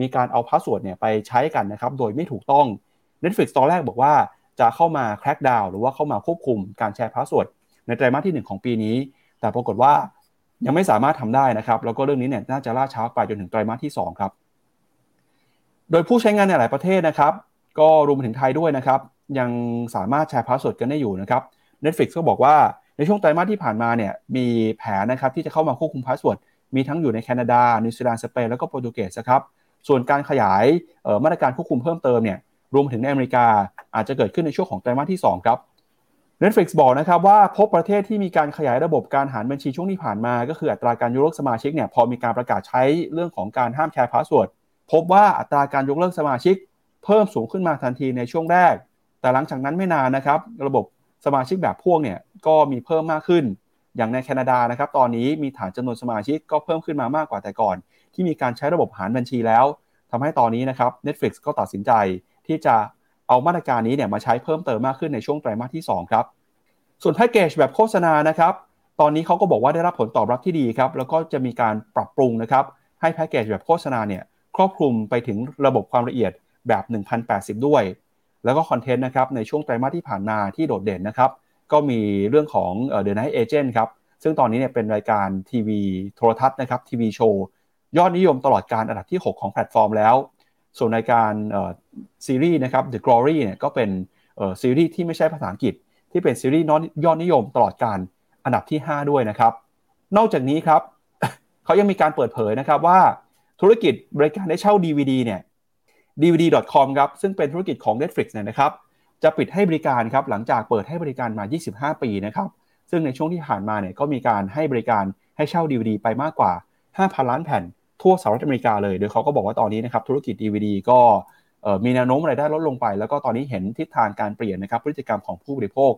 มีการเอาพาสเวิร์ดเนี่ยไปใช้กันนะครับโดยไม่ถูกต้อง Netflix ตอนแรกบอกว่าจะเข้ามา crackdown หรือว่าเข้ามาควบคุมการแชร์พาสเวิร์ดในไตรมาสที่ 1 ของปีนี้ แต่ปรากฏว่ายังไม่สามารถทำได้นะครับ แล้วก็เรื่องนี้เนี่ยน่าจะล่าช้าไปจนถึงไตรมาสที่ 2 ครับ โดยผู้ใช้งานในหลายประเทศนะครับ ก็รวมไปถึงไทยด้วยนะครับ ยังสามารถแชร์พาสเวิร์ดกันได้อยู่นะครับ Netflix ก็บอกว่าในช่วงไตรมาสที่ผ่านมาเนี่ยมีแผนนะครับที่จะเข้ามาควบคุมพาสเวิร์ดมีทั้งอยู่ในแคนาดา นิวซีแลนด์สเปนแล้วก็โปรตุเกสครับส่วนการขยายมาตรการควบคุมเพิ่มเติมเนี่ย รวมถึงในอเมริกาอาจจะเกิดขึ้นในช่วงของไตรมาสที่ 2 ครับ Netflix บอกนะครับว่าพบประเทศที่มีการขยายระบบการหารบัญชีช่วงที่ผ่านมา ก็คืออัตราการยกเลิกสมาชิกเนี่ยพอมีการประกาศใช้เรื่องของการห้ามแชร์พาสเวิร์ดพบว่าอัตราการยกเลิกสมาชิก เพิ่มสูงขึ้นมาทันทีในช่วงแรก แต่หลังจากนั้นไม่นานนะครับระบบสมาชิกแบบพ่วงเนี่ยก็มีเพิ่มมากขึ้น อย่างในแคนาดานะครับตอนนี้มีฐานจำนวนสมาชิกก็เพิ่มขึ้นมามากกว่าแต่ก่อน ที่มีการใช้ระบบหารบัญชีแล้วทำให้ตอนนี้นะครับ Netflix ก็ตัดสินใจ ที่จะเอามาตรการนี้เนี่ยมาใช้เพิ่มเติมมากขึ้นในช่วงไตรมาสที่ 2 ครับ ส่วนแพ็กเกจแบบโฆษณานะครับตอนนี้เขาก็บอกว่าได้รับผลตอบรับที่ดีครับแล้วก็จะมีการปรับปรุงนะครับให้แพ็กเกจแบบโฆษณาเนี่ยครอบคลุมไปถึงระบบความละเอียดแบบ 1080 ด้วย แล้วก็คอนเทนต์นะครับในช่วงไตรมาสที่ผ่านมาที่โดดเด่นนะครับก็มีเรื่องของเอ่อ The Night Agent ครับซึ่งตอนนี้เนี่ยเป็นรายการทีวีโทรทัศน์นะครับทีวีโชว์ยอดนิยมตลอดกาลอันดับที่ 6 ของแพลตฟอร์มแล้ว ส่วนรายการซีรีส์นะครับ The Glory เนี่ยก็เป็นซีรีส์ที่ไม่ใช่ภาษาอังกฤษ ที่เป็นซีรีส์ยอดนิยมตลอดกาลอันดับที่ 5 ด้วยนะครับ นอกจากนี้ครับเขายังมีการเปิดเผยนะครับว่าธุรกิจบริการได้เช่า DVD เนี่ย dvd.com ครับซึ่งเป็นธุรกิจของ Netflix เนี่ยนะครับจะปิดให้บริการครับหลังจากเปิดให้บริการมา 25 ปีนะครับซึ่งในช่วงที่ผ่านมาเนี่ยก็มีการให้บริการให้เช่า DVD ไปมากกว่า 5,000 ล้านแผ่น ทั่วสหรัฐอเมริกาเลย โดยเขาก็บอกว่าตอนนี้นะครับธุรกิจ DVD ก็มีแนวโน้มรายได้ลดลงไป แล้วก็ตอนนี้เห็นทิศทางการเปลี่ยนนะครับพฤติกรรมของผู้บริโภค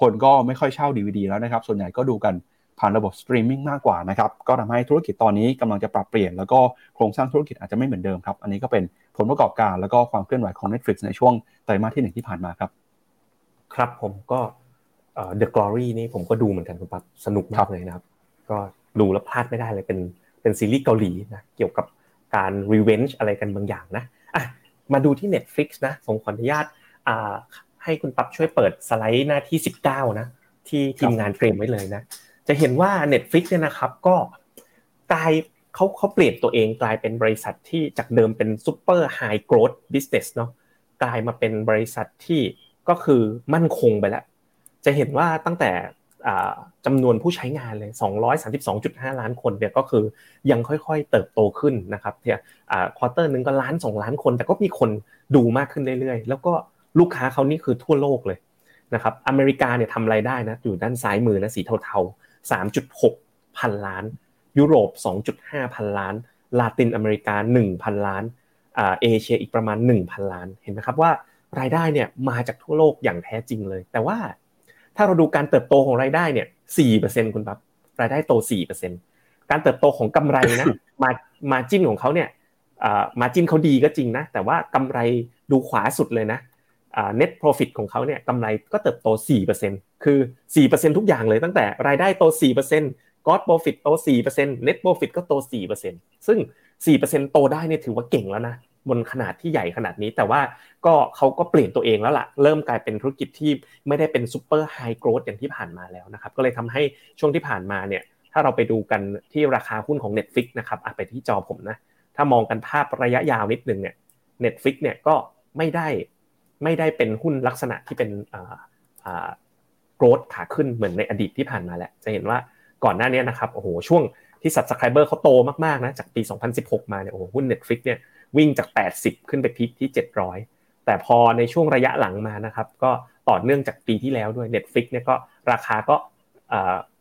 คนก็ไม่ค่อยเช่า DVD แล้วนะครับ ส่วนใหญ่ก็ดูกันผ่านระบบสตรีมมิ่งมากกว่านะครับ ก็ทำให้ธุรกิจตอนนี้กำลังจะปรับเปลี่ยน แล้วก็โครงสร้างธุรกิจอาจจะไม่เหมือนเดิมครับ อันนี้ก็เป็นผลประกอบการแล้วก็ความเคลื่อนไหวของ Netflix ในช่วงไตรมาสที่หนึ่งที่ผ่านมาครับ ครับผมก็เอ่อ The Glory นี่ผมก็ดูเหมือนกันคุณปั๊บสนุกมากเลยนะครับ ก็ดูแล้วพลาดไม่ได้เลยเป็น เป็นซีรีส์เกาหลีนะเกี่ยวกับการ revenge อะไรกันบางอย่างนะอะมาดูที่ Netflix นะผมขออนุญาตอ่าให้คุณปั๊บช่วยเปิดสไลด์หน้าที่ 19 นะ ที่ทีมงานเตรียมไว้เลยนะ จะเห็นว่า Netflix เนี่ยนะครับก็กลายเขาเขาเปลี่ยนตัวเองกลายเป็นบริษัทที่จากเดิมเป็น super high growth business เนาะกลายมาเป็นบริษัทที่ก็คือมั่นคงไปแล้ว จะเห็นว่าตั้งแต่ จำนวนผู้ใช้งานเลย 232.5 ล้านคนเนี่ยก็คือยังค่อยๆ เติบโตขึ้นนะครับเนี่ยquarter หนึ่งก็ล้าน2ล้านคน แต่ก็มีคนดูมากขึ้นเรื่อยๆ แล้วก็ลูกค้าเขานี่คือทั่วโลกเลยนะครับอเมริกาเนี่ยทำไรายได้นะอยู่ด้านซ้ายมือนะสีเทาๆ 3.6 พันล้าน ยุโรป 2.5 พันล้าน ลาตินอเมริกา 1,000 ล้านเอเชียอีกประมาณ 1,000 ล้าน เห็นไหมครับว่ารายได้เนี่ยมาจากทั่วโลกอย่างแท้จริงเลย แต่ว่า ถ้าเราดูการเติบโตของรายได้เนี่ยสี่เปอร์เซ็นต์คุณปั๊บรายได้โตสี่เปอร์เซ็นต์การเติบโตของกำไรนะมามาจิ้นของเขาเนี่ยมาจิ้นเขาดีก็จริงนะ แต่ว่ากำไรดูขวาสุดเลยนะ net profit ของเขาเนี่ยกำไรก็เติบโต 4%คือ 4%ทุกอย่างเลยตั้งแต่รายได้โต 4% gross profit โต 4% net profit ก็โต 4%ซึ่ง 4%โตได้เนี่ยถือว่าเก่งแล้วนะ บนขนาดที่ใหญ่ขนาดนี้ แต่ว่าก็เขาก็เปลี่ยนตัวเองแล้วล่ะ เริ่มกลายเป็นธุรกิจที่ไม่ได้เป็น super high growth อย่างที่ผ่านมาแล้วนะครับ ก็เลยทำให้ช่วงที่ผ่านมาเนี่ย ถ้าเราไปดูกันที่ราคาหุ้นของ Netflix นะครับไปที่จอผมนะ ถ้ามองกันภาพระยะยาวนิดนึงเนี่ย Netflix เนี่ยก็ไม่ได้ไม่ได้เป็นหุ้นลักษณะที่เป็น growth ขาขึ้นเหมือนในอดีตที่ผ่านมาแหละ จะเห็นว่าก่อนหน้านี้นะครับ โอ้โห ช่วงที่ subscriber เขาโตมากๆนะ จากปี 2016 มาเนี่ย โอ้โห หุ้น Netflix เนี่ย วิ่งจาก 80 ขึ้นไป peak ที่ 700 แต่พอในช่วงระยะหลังมานะครับ ก็ต่อเนื่องจากปีที่แล้วด้วย Netflix เนี่ยก็ราคาก็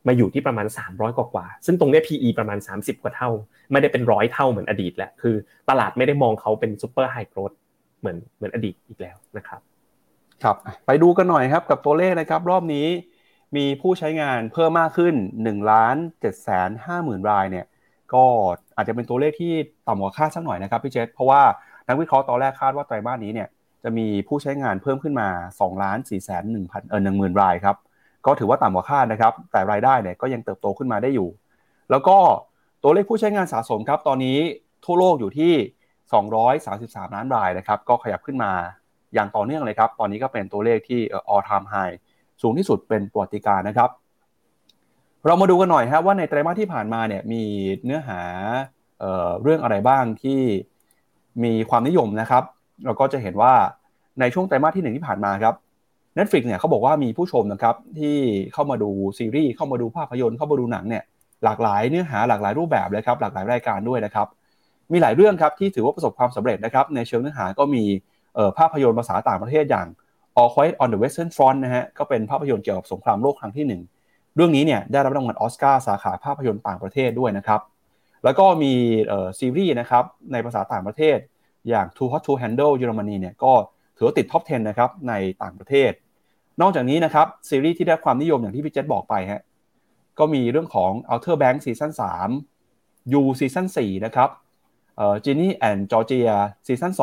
มาอยู่ที่ประมาณ 300 กว่ากว่า ซึ่งตรงนี้ PE ประมาณ 30 กว่าเท่า ไม่ได้เป็นร้อยเท่าเหมือนอดีตแล้ว คือตลาดไม่ได้มองเขาเป็น super high growth เหมือนเหมือนอดีตอีกแล้วนะครับ ครับ ไปดูกันหน่อยครับกับตัวเลขนะครับ รอบนี้มีผู้ใช้งานเพิ่มมากขึ้น1ล้าน7แสน5หมื่นรายเนี่ย ก็อาจจะเป็นตัวเลขที่ต่ำกว่าคาดสักหน่อยนะครับพี่เจษเพราะว่านักวิเคราะห์ตอนแรกคาดว่าไตรมาสนี้เนี่ยจะมีผู้ใช้งานเพิ่มขึ้นมา2ล้าน4แสน1พันเออ1หมื่นรายครับก็ถือว่าต่ำกว่าคาดนะครับ แต่รายได้เนี่ยก็ยังเติบโตขึ้นมาได้อยู่ แล้วก็ตัวเลขผู้ใช้งานสะสมครับ ตอนนี้ทั่วโลกอยู่ที่ 233 ล้านรายนะครับ ก็ขยับขึ้นมาอย่างต่อเนื่องเลยครับ ตอนนี้ก็เป็นตัวเลขที่ all time high สูงที่สุดเป็นประวัติการนะครับ เรามาดูกันหน่อยครับว่าในไตรมาสที่ผ่านมาเนี่ยมีเนื้อหาเเรื่องอะไรบ้างที่มีความนิยมนะครับ เราก็จะเห็นว่าในช่วงไตรมาสที่หนึ่งที่ผ่านมาครับ Netflix เนี่ยเขาบอกว่ามีผู้ชมนะครับที่เข้ามาดูซีรีส์เข้ามาดูภาพยนตร์เข้ามาดูหนังเนี่ยหลากหลายเนื้อหาหลากหลายรูปแบบเลยครับหลากหลายรายการด้วยนะครับ มีหลายเรื่องครับที่ถือว่าประสบความสำเร็จนะครับในเชิงเนื้อหาก็มีภาพยนตร์ภาษาต่างประเทศอย่าง All Quiet on the Western Front นะฮะก็เป็นภาพยนตร์เกี่ยวกับสงครามโลกครั้งที่1 เรื่องนี้เนี่ยได้รับรางวัลออสการ์สาขาภาพยนตร์ต่างประเทศด้วยนะครับ แล้วก็มีซีรีส์นะครับในภาษาต่างประเทศ อย่าง Too Hot to Handle เยอรมนีเนี่ยก็ถือว่าติดท็อป 10 นะครับในต่างประเทศ นอกจากนี้นะครับซีรีส์ที่ได้ความนิยมอย่างที่พี่เจษบอกไปฮะก็มีเรื่องของ Outer Banks ซีซั่น3 You ซีซั่น4นะครับเอ่อ Ginny and Georgia ซีซั่น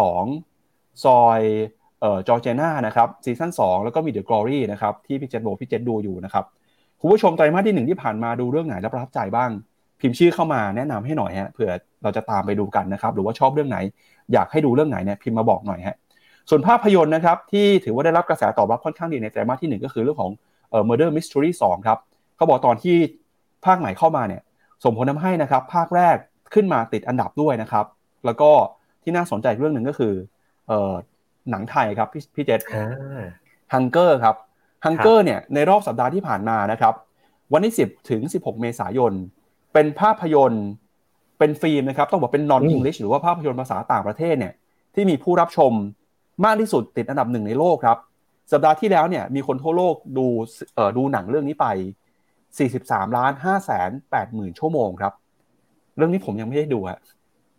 2ซอยเอ่อจอร์เจนานะครับซีซั่น2แล้วก็มี The Glory นะครับที่พี่เจษบอกพี่เจษดูอยู่นะครับ คุณผู้ชมไตรมาสที่หนึ่งที่ผ่านมาดูเรื่องไหนแล้วประทับใจบ้าง พิมพ์ชื่อเข้ามาแนะนำให้หน่อยฮะเผื่อเราจะตามไปดูกันนะครับ หรือว่าชอบเรื่องไหน อยากให้ดูเรื่องไหนเนี่ยพิมพ์มาบอกหน่อยฮะส่วนภาพยนตร์นะครับที่ถือว่าได้รับกระแสตอบรับค่อนข้างดีในไตรมาสที่ 1 ก็คือเรื่องของเอ่อ Murder Mystery 2ครับเขาบอกตอนที่ภาคใหม่เข้ามาเนี่ยส่งผลทาให้นะครับภาคแรกขึ้นมาติดอันดับด้วยนะครับ แล้วก็ที่น่าสนใจเรื่องหนึ่งก็คือเอ่อหนังไทยครับพี่พี่เจษอ่าฮังเกอร์ครับ ฮังเกอร์เนี่ยในรอบสัปดาห์ที่ผ่านมานะครับ วันที่ 10 ถึง 16 เมษายน เป็นภาพยนตร์เป็นฟิล์มนะครับ ต้องบอกเป็น non English หรือว่าภาพยนตร์ภาษาต่างประเทศเนี่ยที่มีผู้รับชมมากที่สุดติดอันดับหนึ่งในโลกครับ สัปดาห์ที่แล้วเนี่ยมีคนทั่วโลกดูเอ่อดูหนังเรื่องนี้ไป 43ล้าน5แสน8หมื่นชั่วโมงครับ เรื่องนี้ผมยังไม่ได้ดูฮะ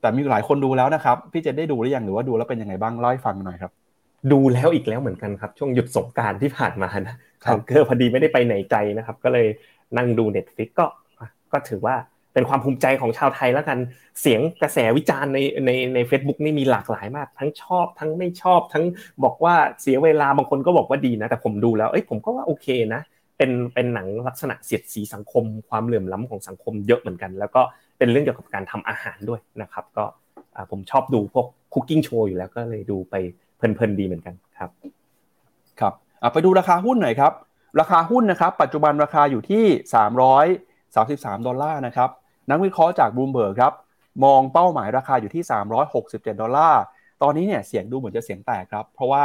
แต่มีหลายคนดูแล้วนะครับ พี่เจนได้ดูหรือยังหรือว่าดูแล้วเป็นยังไงบ้างเล่าให้ฟังหน่อยครับ ดูแล้วอีกแล้วเหมือนกันครับ ช่วงหยุดสงกรารที่ผ่านมานะครับฮังเกอร์พอดีไม่ได้ไปไหนไกลนะครับ ก็เลยนั่งดู Netflix ก็ก็ถือว่าเป็นความภูมิใจของชาวไทยแล้วกันเสียงกระแสวิจารณ์ในในใน a c e b o o k นี่มีหลากหลายมาก ทั้งชอบทั้งไม่ชอบ ทั้งบอกว่าเสียเวลาบางคนก็บอกว่าดีนะ แต่ผมดูแล้วเอ้ยผมก็ว่าโอเคนะเป็นเป็นหนังลักษณะเสียดสีสังคม ความเหลื่อมล้ำของสังคมเยอะเหมือนกัน แล้วก็เป็นเรื่องเกี่ยวกับการทำอาหารด้วยนะครับ ก็อ่าผมชอบดูพวก cooking show อยู่แล้วก็เลยดูไป เพลินๆดีเหมือนกันครับครับไปดูราคาหุ้นหน่อยครับ ราคาหุ้นนะครับ ปัจจุบันราคาอยู่ที่ 333 ดอลลาร์นะครับนักวิเคราะห์จากบูมเบิร์กครับมองเป้าหมายราคาอยู่ที่ 367 ดอลลาร์ ตอนนี้เนี่ยเสียงดูเหมือนจะเสียงแตกครับ เพราะว่า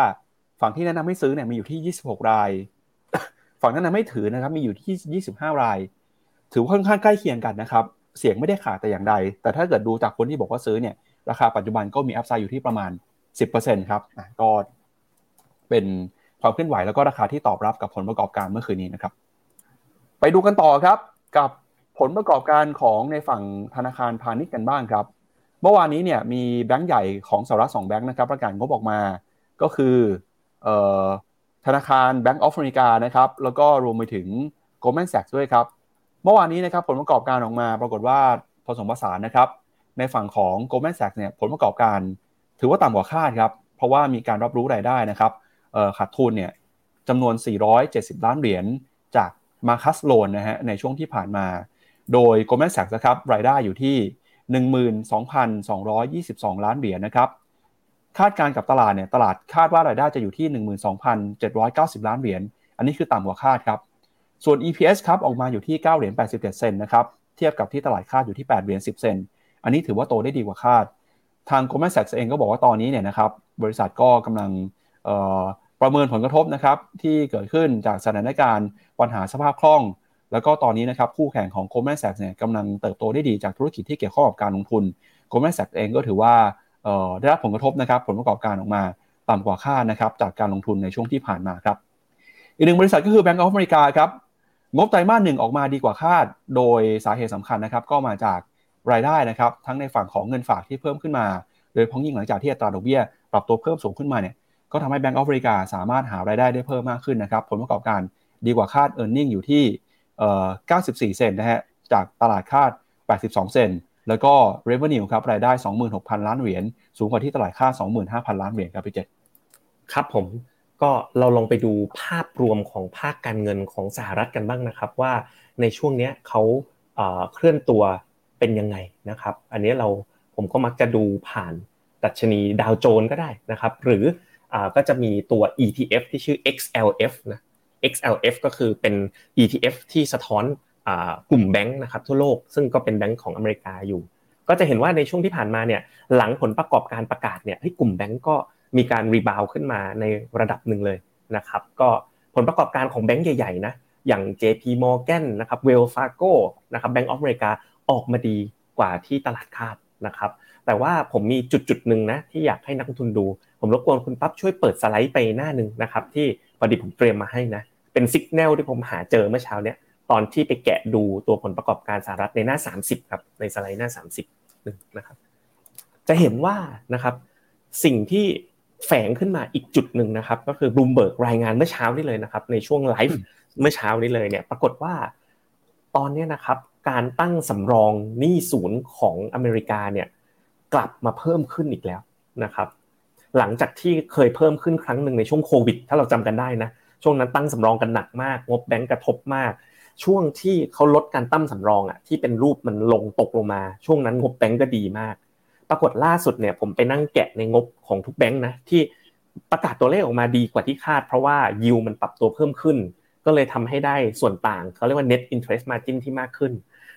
ฝั่งที่แนะนำให้ซื้อเนี่ยมีอยู่ที่ 26 ราย ฝั่งแนะนำไม่ถือนะครับมีอยู่ที่ 25 ราย ถือว่าค่อนข้างใกล้เคียงกันนะครับ เสียงไม่ได้ขาดแต่อย่างใด แต่ถ้าเกิดดูจากคนที่บอกว่าซื้อเนี่ยราคาปัจจุบันก็มีอัพไซด์อยู่ที่ประมาณ 10%ครับอะก็เป็นความเคลื่อนไหวแล้วก็ราคาที่ตอบรับกับผลประกอบการเมื่อคืนนี้นะครับ ไปดูกันต่อครับกับผลประกอบการของในฝั่งธนาคารพาณิชย์กันบ้างครับ เมื่อวานนี้เนี่ยมีแบงก์ใหญ่ของสหรัฐสองแบงก์นะครับประกาศงบออกมาก็คือเอ่อธนาคาร Bank of America นะครับแล้วก็รวมไปถึง Goldman Sachs ด้วยครับ เมื่อวานนี้นะครับผลประกอบการออกมาปรากฏว่าผสมผสานนะครับ ในฝั่งของ Goldman Sachs เนี่ยผลประกอบการ ถือว่าต่ำกว่าคาดครับ เพราะว่ามีการรับรู้รายได้นะครับขาดทุนเนี่ยจำนวน 470 ล้านเหรียญจากมาคัสโลนนะฮะในช่วงที่ผ่านมา โดย Goldman Sachs นะครับรายได้อยู่ที่12,222 ล้านเหรียญนะครับ คาดการกับตลาดเนี่ยตลาดคาดว่ารายได้จะอยู่ที่ 12,790 ล้านเหรียญ อันนี้คือต่ำกว่าคาดครับ ส่วน EPS ครับออกมาอยู่ที่9เหรียญ87 เซนต์นะครับ เทียบกับที่ตลาดคาดอยู่ที่8เหรียญ10 เซนต์อันนี้ถือว่าโตได้ดีกว่าคาด ทาง Goldman Sachs เองก็บอกว่าตอนนี้เนี่ยนะครับบริษัทก็กำลังประเมินผลกระทบนะครับที่เกิดขึ้นจากสถานการณ์ปัญหาสภาพคล่อง แล้วก็ตอนนี้นะครับคู่แข่งของ Goldman Sachs เนี่ยกำลังเติบโตได้ดีจากธุรกิจที่เกี่ยวข้องกับการลงทุน Goldman Sachs เองก็ถือว่าได้รับผลกระทบนะครับผลประกอบการออกมาต่ำกว่าคาดนะครับจากการลงทุนในช่วงที่ผ่านมาครับอีกหนึ่งบริษัทก็คือ Bank of America ครับงบไตรมาสหนึ่งออกมาดีกว่าคาด โดยสาเหตุสำคัญนะครับก็มาจาก รายได้นะครับทั้งในฝั่งของเงินฝากที่เพิ่มขึ้นมา โดยเพ้องยิ่งหลังจากที่อัตราดอกเบี้ยปรับตัวเพิ่มสูงขึ้นมาเนี่ยก็ทำให้ Bank of America สามารถหารายได้ได้เพิ่มมากขึ้นนะครับผลประกอบการดีกว่าคาด e a r n i n g อยู่ที่เอ่อ94 เซนนะฮะจากตลาดคาด 82 เซนแล้วก็ revenue ครับรายได้ 26,000 ล้านเหรียญสูงกว่าที่ตลาดคาด 25,000 ล้านเหรียญครับพี่เจษครับผมก็เราลองไปดูภาพรวมของภาคการเงินของสหรัฐกันบ้างนะครับ ว่าในช่วงเนี้ยเขาเอ่อเคลื่อนตัว เป็นยังไงนะครับ อันนี้เราผมก็มักจะดูผ่านดัชนีดาวโจนก็ได้นะครับ หรืออ่าก็จะมีตัว ETF ที่ชื่อ XLF นะ XLF ก็คือเป็น ETF ที่สะท้อนอกลุ่มแบงค์นะครับทั่วโลกซึ่งก็เป็นแบงค์ของอเมริกาอยู่ ก็จะเห็นว่าในช่วงที่ผ่านมาเนี่ยหลังผลประกอบการประกาศเนี่ยกลุ่มแบงก์ก็มีการรีบาวขึ้นมาในระดับหนึ่งเลยนะครับ ก็ผลประกอบการของแบงก์ใหญ่ๆนะอย่าง JP Morgan นะครับ Wells Fargo นะครับ Bank of America ออกมาดีกว่าที่ตลาดคาดนะครับ แต่ว่าผมมีจุดจุดหนึ่งนะที่อยากให้นักลงทุนดู ผมรบกวนคุณปั๊บช่วยเปิดสไลด์ไปหน้าหนึ่งนะครับที่พอดีผมเตรียมมาให้นะเป็นสัญญาณที่ผมหาเจอเมื่อเช้าเนี่ยตอนที่ไปแกะดูตัวผลประกอบการสหรัฐในหน้า 30ครับในสไลด์หน้า 30นึงนะครับ จะเห็นว่านะครับสิ่งที่แฝงขึ้นมาอีกจุดหนึ่งนะครับ ก็คือบลูมเบิร์กรายงานเมื่อเช้านี้เลยนะครับ ในช่วงไลฟ์เมื่อเช้านี้เลยเนี่ย ปรากฏว่าตอนนี้นะครับ การตั้งสำรองหนี้ศูนย์ของอเมริกาเนี่ยกลับมาเพิ่มขึ้นอีกแล้วนะครับ หลังจากที่เคยเพิ่มขึ้นครั้งหนึ่งในช่วงโควิด ถ้าเราจำกันได้นะช่วงนั้นตั้งสำรองกันหนักมากงบแบงก์กระทบมาก ช่วงที่เขาลดการตั้งสำรองอะที่เป็นรูปมันลงตกลงมา ช่วงนั้นงบแบงก์ก็ดีมาก ปรากฏล่าสุดเนี่ยผมไปนั่งแกะในงบของทุกแบงก์นะที่ประกาศตัวเลขออกมาดีกว่าที่คาด เพราะว่ายิวมันปรับตัวเพิ่มขึ้น ก็เลยทำให้ได้ส่วนต่างเขาเรียกว่า net interest margin ที่มากขึ้น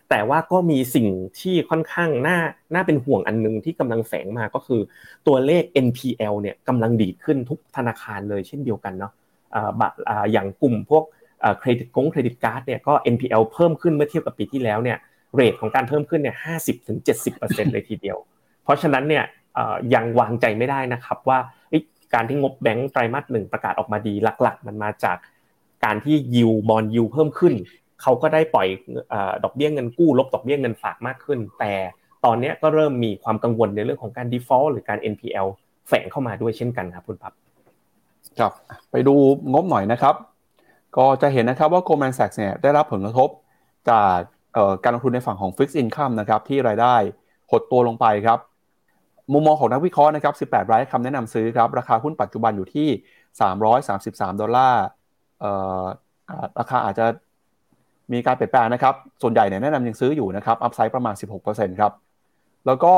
แต่ว่าก็มีสิ่งที่ค่อนข้างน่าน่าเป็นห่วงอันนึงที่กำลังแฝงมาก็คือ ตัวเลข NPL เนี่ยกำลังดีดขึ้นทุกธนาคารเลยเช่นเดียวกันเนาะอย่างกลุ่มพวกเครดิตกงเครดิตการ์ดเนี่ยก็ NPL เพิ่มขึ้นเมื่อเทียบกับปีที่แล้วเนี่ยเรทของการเพิ่มขึ้นเนี่ยห้าสิบถึงเจ็ดสิบเปอร์เซ็นต์เลยทีเดียว เพราะฉะนั้นเนี่ยยังวางใจไม่ได้นะครับว่าการที่งบแบงก์ไตรมาสหนึ่งประกาศออกมาดีหลัก ๆ มันมาจากการที่ยิวบอลยิวเพิ่มขึ้น เขาก็ได้ปล่อยดอกเบี้ยเงินกู้ลบดอกเบี้ยเงินฝากมากขึ้น แต่ตอนนี้ก็เริ่มมีความกังวลในเรื่องของการ default หรือการ NPL แฝงเข้ามาด้วยเช่นกันครับคุณปั๊บครับไปดูงบหน่อยนะครับ ก็จะเห็นนะครับว่า Goldman Sachs เนี่ยได้รับผลกระทบจากการลงทุนในฝั่งของ Fixed Income นะครับที่รายได้หดตัวลงไปครับมุมมองของนักวิเคราะห์นะครับ 18 รายคำแนะนำซื้อครับ ราคาหุ้นปัจจุบันอยู่ที่ 333 ดอลลาร์ราคาอาจจะ มีการเปลี่ยนแปลงนะครับ ส่วนใหญ่เนี่ยแนะนำยังซื้ออยู่นะครับอัพไซด์ประมาณ 16%ครับ แล้วก็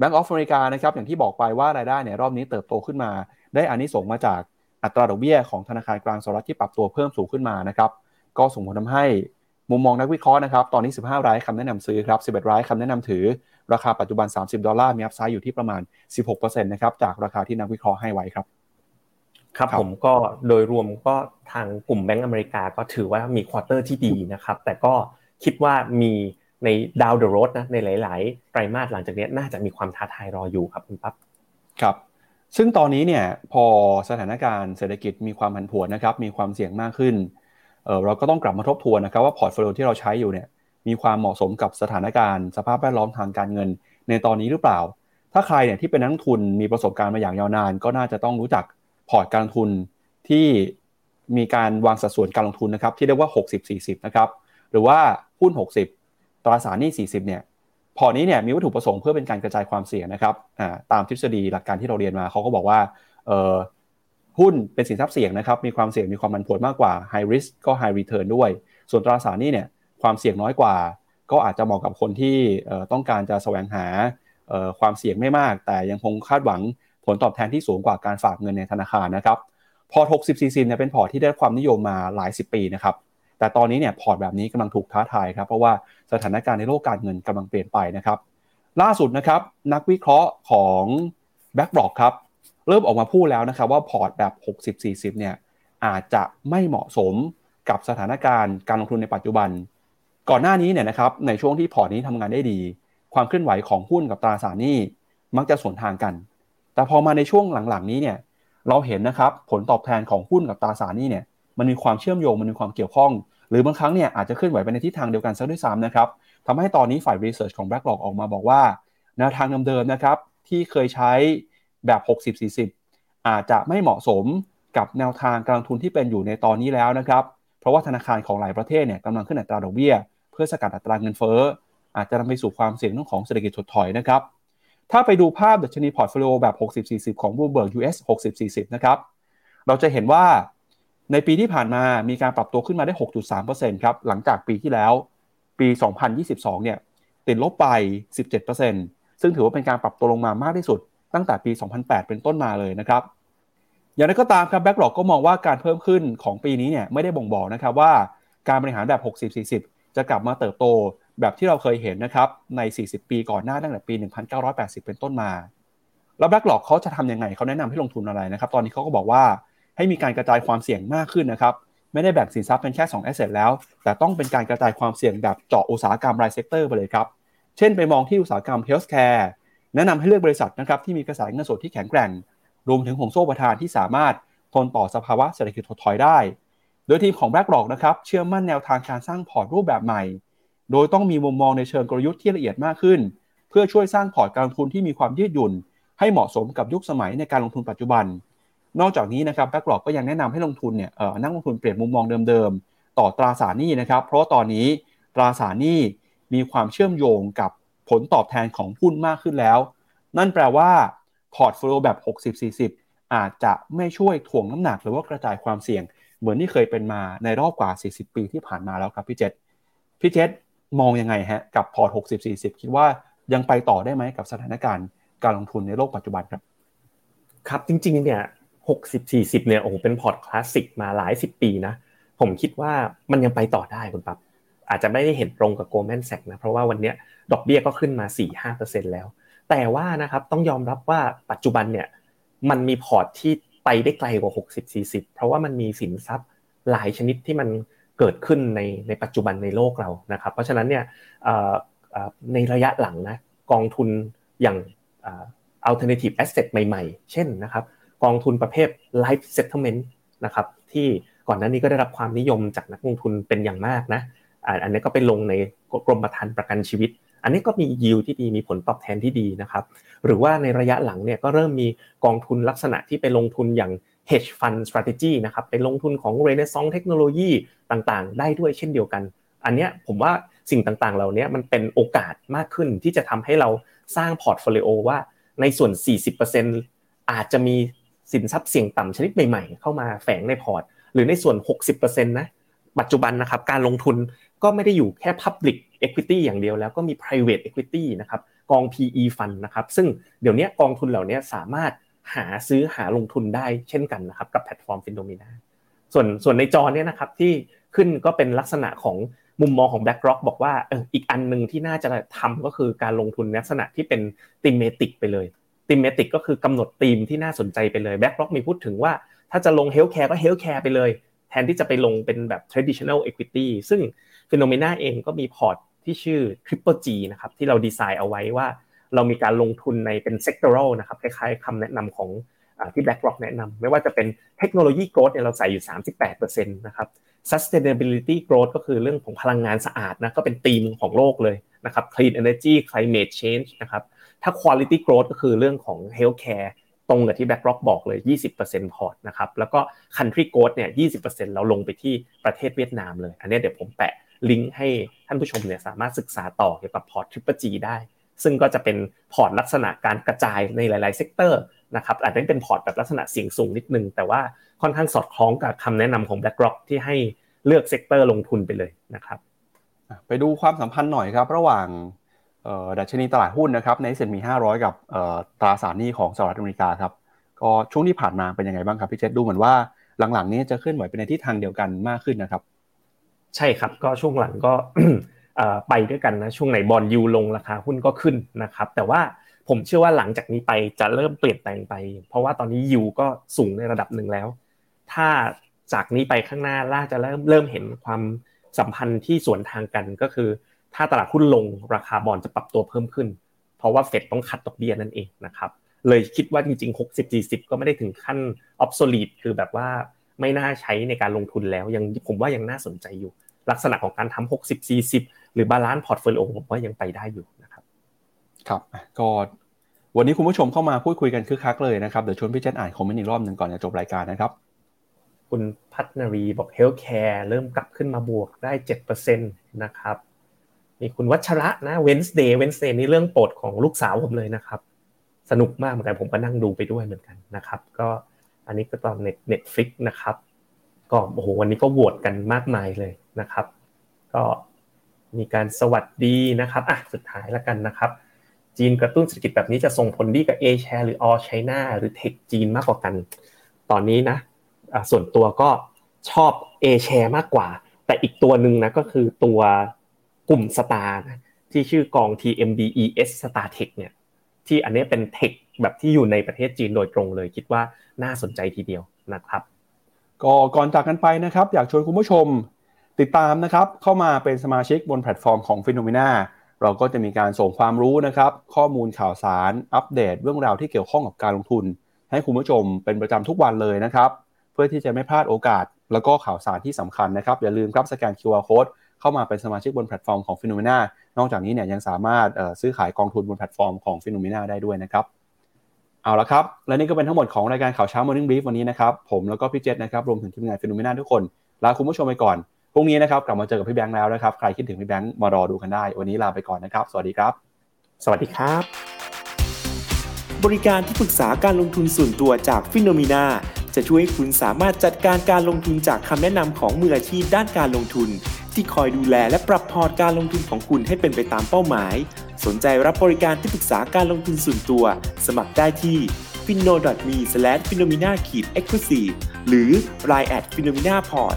Bank of America นะครับ อย่างที่บอกไปว่ารายได้เนี่ยรอบนี้เติบโตขึ้นมา ได้อานิสงส์มาจากอัตราดอกเบี้ยของธนาคารกลางสหรัฐที่ปรับตัวเพิ่มสูงขึ้นมานะครับ ก็ส่งผลทำให้มุมมองนักวิเคราะห์นะครับ ตอนนี้ 15 รายคำแนะนำซื้อครับ 11 รายคำแนะนำถือ ราคาปัจจุบัน 30 ดอลลาร์ มี upside อยู่ที่ประมาณ 16%นะครับ จากราคาที่นักวิเคราะห์ให้ไว้ครับ ครับผมก็โดยรวมก็ทางกลุ่มแบงก์อเมริกาก็ถือว่ามี quarter ที่ดีนะครับ แต่ก็คิดว่ามีใน down the road นะในหลาย ๆ ไตรมาสหลังจากนี้น่าจะมีความท้าทายรออยู่ครับคุณปั๊บครับ ซึ่งตอนนี้เนี่ยพอสถานการณ์เศรษฐกิจมีความผันผวนนะครับมีความเสี่ยงมากขึ้นเราก็ต้องกลับมาทบทวนนะครับว่า portfolio ที่เราใช้อยู่เนี่ยมีความเหมาะสมกับสถานการณ์ สภาพแวดล้อมทางการเงิน ในตอนนี้หรือเปล่า ถ้าใครเนี่ยที่เป็นนักลงทุนมีประสบการณ์มาอย่างยาวนาน ก็น่าจะต้องรู้จัก พอร์ตการลงทุนที่มีการวางสัดส่วนการลงทุนนะครับที่เรียกว่า 60-40 นะครับ หรือว่าหุ้น 60 ตราสารหนี้ 40 เนี่ยพอร์ตนี้เนี่ยมีวัตถุประสงค์เพื่อเป็นการกระจายความเสี่ยงนะครับตามทฤษฎีหลักการที่เราเรียนมาเขาก็บอกว่าหุ้นเป็นสินทรัพย์เสี่ยงนะครับมีความเสี่ยงมีความมันผลมากกว่า high risk ก็ high return ด้วย ส่วนตราสารนี้เนี่ยความเสี่ยงน้อยกว่า ก็อาจจะเหมาะกับคนที่ต้องการจะแสวงหาความเสี่ยงไม่มาก แต่ยังคงคาดหวัง ผลตอบแทนที่สูงกว่าการฝากเงินในธนาคารนะครับพอร์ต60ซีซีเนี่ยเป็นพอร์ตที่ได้ความนิยมมาหลายสิบปีนะครับแต่ตอนนี้เนี่ยพอร์ตแบบนี้กำลังถูกท้าทายครับเพราะว่าสถานการณ์ในโลกการเงินกำลังเปลี่ยนไปนะครับล่าสุดนะครับนักวิเคราะห์ของ b a c k r o c k ครับเริ่มออกมาพูดแล้วนะครับว่าพอร์ตแบบ 60-40เนี่ยอาจจะไม่เหมาะสมกับสถานการณ์การลงทุนในปัจจุบัน ก่อนหน้านี้เนี่ยนะครับในช่วงที่พอร์ตนี้ทำงานได้ดี ความเคลื่อนไหวของหุ้นกับตราสารหนี้มักจะสวนทางกัน แต่พอมาในช่วงหลังๆนี้เนี่ยเราเห็นนะครับผลตอบแทนของหุ้นกับตราสารนี้เนี่ยมันมีความเชื่อมโยงมันมีความเกี่ยวข้อง หรือบางครั้งเนี่ยอาจจะเคลื่อนไหวไปในทิศทางเดียวกันซะด้วยซ้ำนะครับทำให้ตอนนี้ฝ่ายรีเสิร์ชของ BlackRock ออกมาบอกว่าแนวทางเดิมๆนะครับที่เคยใช้แบบ 60-40 อาจจะไม่เหมาะสมกับแนวทางการลงทุนที่เป็นอยู่ในตอนนี้แล้วนะครับเพราะว่าธนาคารของหลายประเทศเนี่ยกำลังขึ้นอัตราดอกเบี้ย เพื่อสกัดอัตราเงินเฟ้ออาจจะนำไปสู่ความเสี่ยงเรื่องของเศรษฐกิจถดถอยนะครับ ถ้าไปดูภาพดัชนี portfolio แบบ 60-40 ของ Bloomberg US 60-40 นะครับ เราจะเห็นว่าในปีที่ผ่านมามีการปรับตัวขึ้นมาได้ 6.3%ครับ หลังจากปีที่แล้วปี 2022 เนี่ย ติดลบไป 17%ซึ่งถือว่าเป็นการปรับตัวลงมามากที่สุด ตั้งแต่ปี 2008 เป็นต้นมาเลยนะครับ อย่างไรก็ตามครับ BlackRock ก็มองว่าการเพิ่มขึ้นของปีนี้เนี่ยไม่ได้บ่งบอกนะครับว่าการบริหารแบบ 60-40 จะกลับมาเติบโต แบบที่เราเคยเห็นนะครับใน 40 ปีก่อนหน้าตั้งแต่ปี 1980 เป็นต้นมา แล้ว BlackRock เขาจะทำยังไงเขาแนะนำให้ลงทุนอะไรนะครับ ตอนนี้เขาก็บอกว่าให้มีการกระจายความเสี่ยงมากขึ้นนะครับไม่ได้แบ่งสินทรัพย์เป็นแค่2 asset แล้ว แต่ต้องเป็นการกระจายความเสี่ยงแบบเจาะอุตสาหกรรมราย sector ไปเลยครับ เช่นไปมองที่อุตสาหกรรม healthcare แนะนำให้เลือกบริษัทนะครับที่มีกระแสเงินสดที่แข็งแกร่ง รวมถึงห่วงโซ่อุปทานที่สามารถทนต่อสภาวะเศรษฐกิจถดถอยได้ โดยทีมของ BlackRock นะครับเชื่อมั่นแนวทางการสร้างพอร์ตรูปแบบใหม่ โดยต้องมีมุมมองในเชิงกลยุทธ์ที่ละเอียดมากขึ้น เพื่อช่วยสร้างพอร์ตการลงทุนที่มีความยืดหยุ่น ให้เหมาะสมกับยุคสมัยในการลงทุนปัจจุบัน นอกจากนี้นะครับ BlackRock ก็ยังแนะนำให้ลงทุนเนี่ยเออนักลงทุนเปลี่ยนมุมมองเดิมๆ ต่อตราสารหนี้นะครับ เพราะตอนนี้ตราสารหนี้มีความเชื่อมโยงกับผลตอบแทนของหุ้นมากขึ้นแล้ว นั่นแปลว่าพอร์ตโฟลิโอแบบ 60-40 อาจจะไม่ช่วยถ่วงน้ำหนักหรือว่ากระจายความเสี่ยง เหมือนที่เคยเป็นมาในรอบกว่า 40 ปีที่ผ่านมาแล้วครับพี่เจษพี่เจษ มองยังไงฮะกับพอร์ต60-40คิดว่ายังไปต่อได้ไหมกับสถานการณ์การลงทุนในโลกปัจจุบันครับ ครับจริงๆเนี่ย60 40เนี่ยโอ้โหเป็นพอร์ตคลาสสิกมาหลายสิบปีนะผมคิดว่ามันยังไปต่อได้คุณปั๊บอาจจะไม่ได้เห็นตรงกับ Goldman Sachs นะเพราะว่าวันนี้ดอกเบี้ยก็ขึ้นมา4-5%แล้ว แต่ว่านะครับต้องยอมรับว่าปัจจุบันเนี่ยมันมีพอร์ตที่ไปได้ไกลกว่า 60-40 เพราะว่ามันมีสินทรัพย์หลายชนิดที่มัน เกิดขึ้นในในปัจจุบันในโลกเรานะครับ เพราะฉะนั้นเนี่ยในระยะหลังนะกองทุนอย่าง alternative asset ใหม่ๆ เช่นนะครับกองทุนประเภท life settlement นะครับที่ก่อนหน้านี้ก็ได้รับความนิยมจากนักลงทุนเป็นอย่างมากนะอันนี้ก็ไปลงในกรมธรรม์ประกันชีวิต อันนี้ก็มียิวที่ดีมีผลตอบแทนที่ดีนะครับ หรือว่าในระยะหลังเนี่ยก็เริ่มมีกองทุนลักษณะที่ไปลงทุนอย่าง hedge fund strategy นะครับไปลงทุนของ Renaissance Technology ต่างๆ ได้ด้วยเช่นเดียวกัน อันนี้ผมว่าสิ่งต่างๆ เหล่านี้มันเป็นโอกาสมากขึ้นที่จะทำให้เราสร้างพอร์ตโฟลิโอว่าในส่วน 40%อาจจะมีสินทรัพย์เสี่ยงต่ำชนิดใหม่ๆ เข้ามาแฝงในพอร์ต หรือในส่วน 60%นะปัจจุบันนะครับการลงทุนก็ไม่ได้อยู่แค่ Public Equity อย่างเดียวแล้วก็มี Private Equity นะครับกอง PE Fund นะครับซึ่งเดี๋ยวนี้กองทุนเหล่านี้สามารถ หาซื้อหาลงทุนได้เช่นกันนะครับกับแพลตฟอร์ม Finnomena ส่วนส่วนในจอเนี่ยนะครับที่ขึ้นก็เป็นลักษณะของมุมมองของ BlackRock บอกว่าเอออีกอันหนึ่งที่น่าจะทำก็คือการลงทุนลักษณะที่เป็น thematic ไปเลย thematic ก็คือกำหนดธีมที่น่าสนใจไปเลย BlackRock มีพูดถึงว่าถ้าจะลง healthcare ก็ healthcare ไปเลย แทนที่จะไปลงเป็นแบบ traditional equity ซึ่ง Finnomena เองก็มีพอร์ตที่ชื่อ Triple G นะครับที่เราดีไซน์เอาไว้ว่า เรามีการลงทุนในเป็น sectoral นะครับคล้ายๆคำแนะนำของที่ BlackRock แนะนำไม่ว่าจะเป็นเทคโนโลยี growth เนี่ยเราใส่อยู่ 38%นะครับ sustainability growth ก็คือเรื่องของพลังงานสะอาดนะก็เป็นธีมของโลกเลยนะครับ clean energy climate change นะครับถ้า quality growth ก็คือเรื่องของ healthcare ตรงกับที่ BlackRock บอกเลย 20%พอร์ตนะครับแล้วก็ country growth เนี่ย 20%เราลงไปที่ประเทศเวียดนามเลย อันนี้เดี๋ยวผมแปะลิงก์ให้ท่านผู้ชมเนี่ยสามารถศึกษาต่อเกี่ยวกับพอร์ต Triple G ได้ ซึ่งก็จะเป็นพอร์ตลักษณะการกระจายในหลาย ๆ sector นะครับอาจจะเป็นพอร์ตแบบลักษณะเสี่ยงสูงนิดนึง แต่ว่าค่อนข้างสอดคล้องกับคำแนะนำของ BlackRock ที่ให้เลือก sector ลงทุนไปเลยนะครับไปดูความสัมพันธ์หน่อยครับ ระหว่างดัชนีตลาดหุ้นนะครับใน S&P 500 กับตราสารหนี้ของสหรัฐอเมริกาครับก็ช่วงที่ผ่านมาเป็นยังไงบ้างครับพี่เจษดูเหมือนว่าหลังๆนี้จะขึ้นไหวไปในทิศทางเดียวกันมากขึ้นนะครับ ใช่ครับก็ช่วงหลังก็ ไปด้วยกันนะช่วงไหนบอลยูลงราคาหุ้นก็ขึ้นนะครับ แต่ว่าผมเชื่อว่าหลังจากนี้ไปจะเริ่มเปลี่ยนแปลงไป เพราะว่าตอนนี้ยูก็สูงในระดับหนึ่งแล้ว ถ้าจากนี้ไปข้างหน้าล่าจะเริ่มเริ่มเห็นความสัมพันธ์ที่สวนทางกันก็คือ ถ้าตลาดหุ้นลงราคาบอลจะปรับตัวเพิ่มขึ้น เพราะว่าเฟดต้อง cut ดอกเบี้ยนั่นเองนะครับเลยคิดว่าจริงๆ 60 40 ก็ไม่ได้ถึงขั้น obsolete คือแบบว่าไม่น่าใช้ในการลงทุนแล้วยังผมว่ายังน่าสนใจอยู่ ลักษณะของการทำ60 40 หรือ balance portfolio ผมว่ายังไปได้อยู่นะครับครับก็วันนี้คุณผู้ชมเข้ามาพูดคุยกันคึกคักเลยนะครับเดี๋ยวชวนพี่เจษอ่านคอมเมนต์อีกรอบหนึ่งก่อนจะจบรายการนะครับ คุณพัฒนารีบอก healthcare เริ่มกลับขึ้นมาบวกได้7%นะครับมีคุณวัชระนะ Wednesday Wednesday นี่เรื่องโปรดของลูกสาวผมเลยนะครับ สนุกมากเหมือนกันผมก็นั่งดูไปด้วยเหมือนกันนะครับ ก็อันนี้ก็ตอน Net Netflix นะครับ ก็โอ้โหวันนี้ก็โหวตกันมากมายเลยนะครับ ก็ มีการสวัสดีนะครับอะสุดท้ายแล้วกันนะครับ จีนกระตุ้นเศรษฐกิจแบบนี้จะส่งผลดีกับ A share หรือ All China หรือ tech จีนมากกว่ากัน ตอนนี้นะส่วนตัวก็ชอบ A share มากกว่า แต่อีกตัวหนึ่งนะก็คือตัวกลุ่ม STAR ที่ชื่อกอง TMDES Star Tech เนี่ยที่อันนี้เป็น tech แบบที่อยู่ในประเทศจีนโดยตรงเลย คิดว่าน่าสนใจทีเดียวนะครับ ก็ก่อนจากกันไปนะครับ อยากชวนคุณผู้ชม ติดตามนะครับเข้ามาเป็นสมาชิกบนแพลตฟอร์มของ Finnomena เราก็จะมีการส่งความรู้นะครับ ข้อมูลข่าวสารอัปเดตเรื่องราวที่เกี่ยวข้องกับการลงทุน ให้คุณผู้ชมเป็นประจำทุกวันเลยนะครับ เพื่อที่จะไม่พลาดโอกาส แล้วก็ข่าวสารที่สำคัญนะครับ อย่าลืมครับสแกน QR Code เข้ามาเป็นสมาชิกบนแพลตฟอร์มของ Finnomena นอกจากนี้เนี่ยยังสามารถซื้อขายกองทุนบนแพลตฟอร์มของ Finnomena ได้ด้วยนะครับเอาละครับ และนี่ก็เป็นทั้งหมดของรายการข่าวเช้า Morning Brief วันนี้นะครับผมแล้วก็พี่เจษนะครับรวมถึงทีมงาน Finnomena ทุกคนลาคุณผู้ชมไปก่อน พรุ่งนี้นะครับกลับมาเจอกับพี่แบงค์แล้วนะครับ ใครคิดถึงพี่แบงค์มารอดูกันได้ วันนี้ลาไปก่อนนะครับ สวัสดีครับ สวัสดีครับ บริการที่ปรึกษาการลงทุนส่วนตัวจากฟิโนมีนาจะช่วยให้คุณสามารถจัดการการลงทุนจากคำแนะนำของมืออาชีพด้านการลงทุน ที่คอยดูแลและปรับพอร์ตการลงทุนของคุณให้เป็นไปตามเป้าหมาย สนใจรับบริการที่ปรึกษาการลงทุนส่วนตัว สมัครได้ที่ f i n o m e f i n o m i n a e x c l u s i v e หรือ line at f i n o m i n a p o r t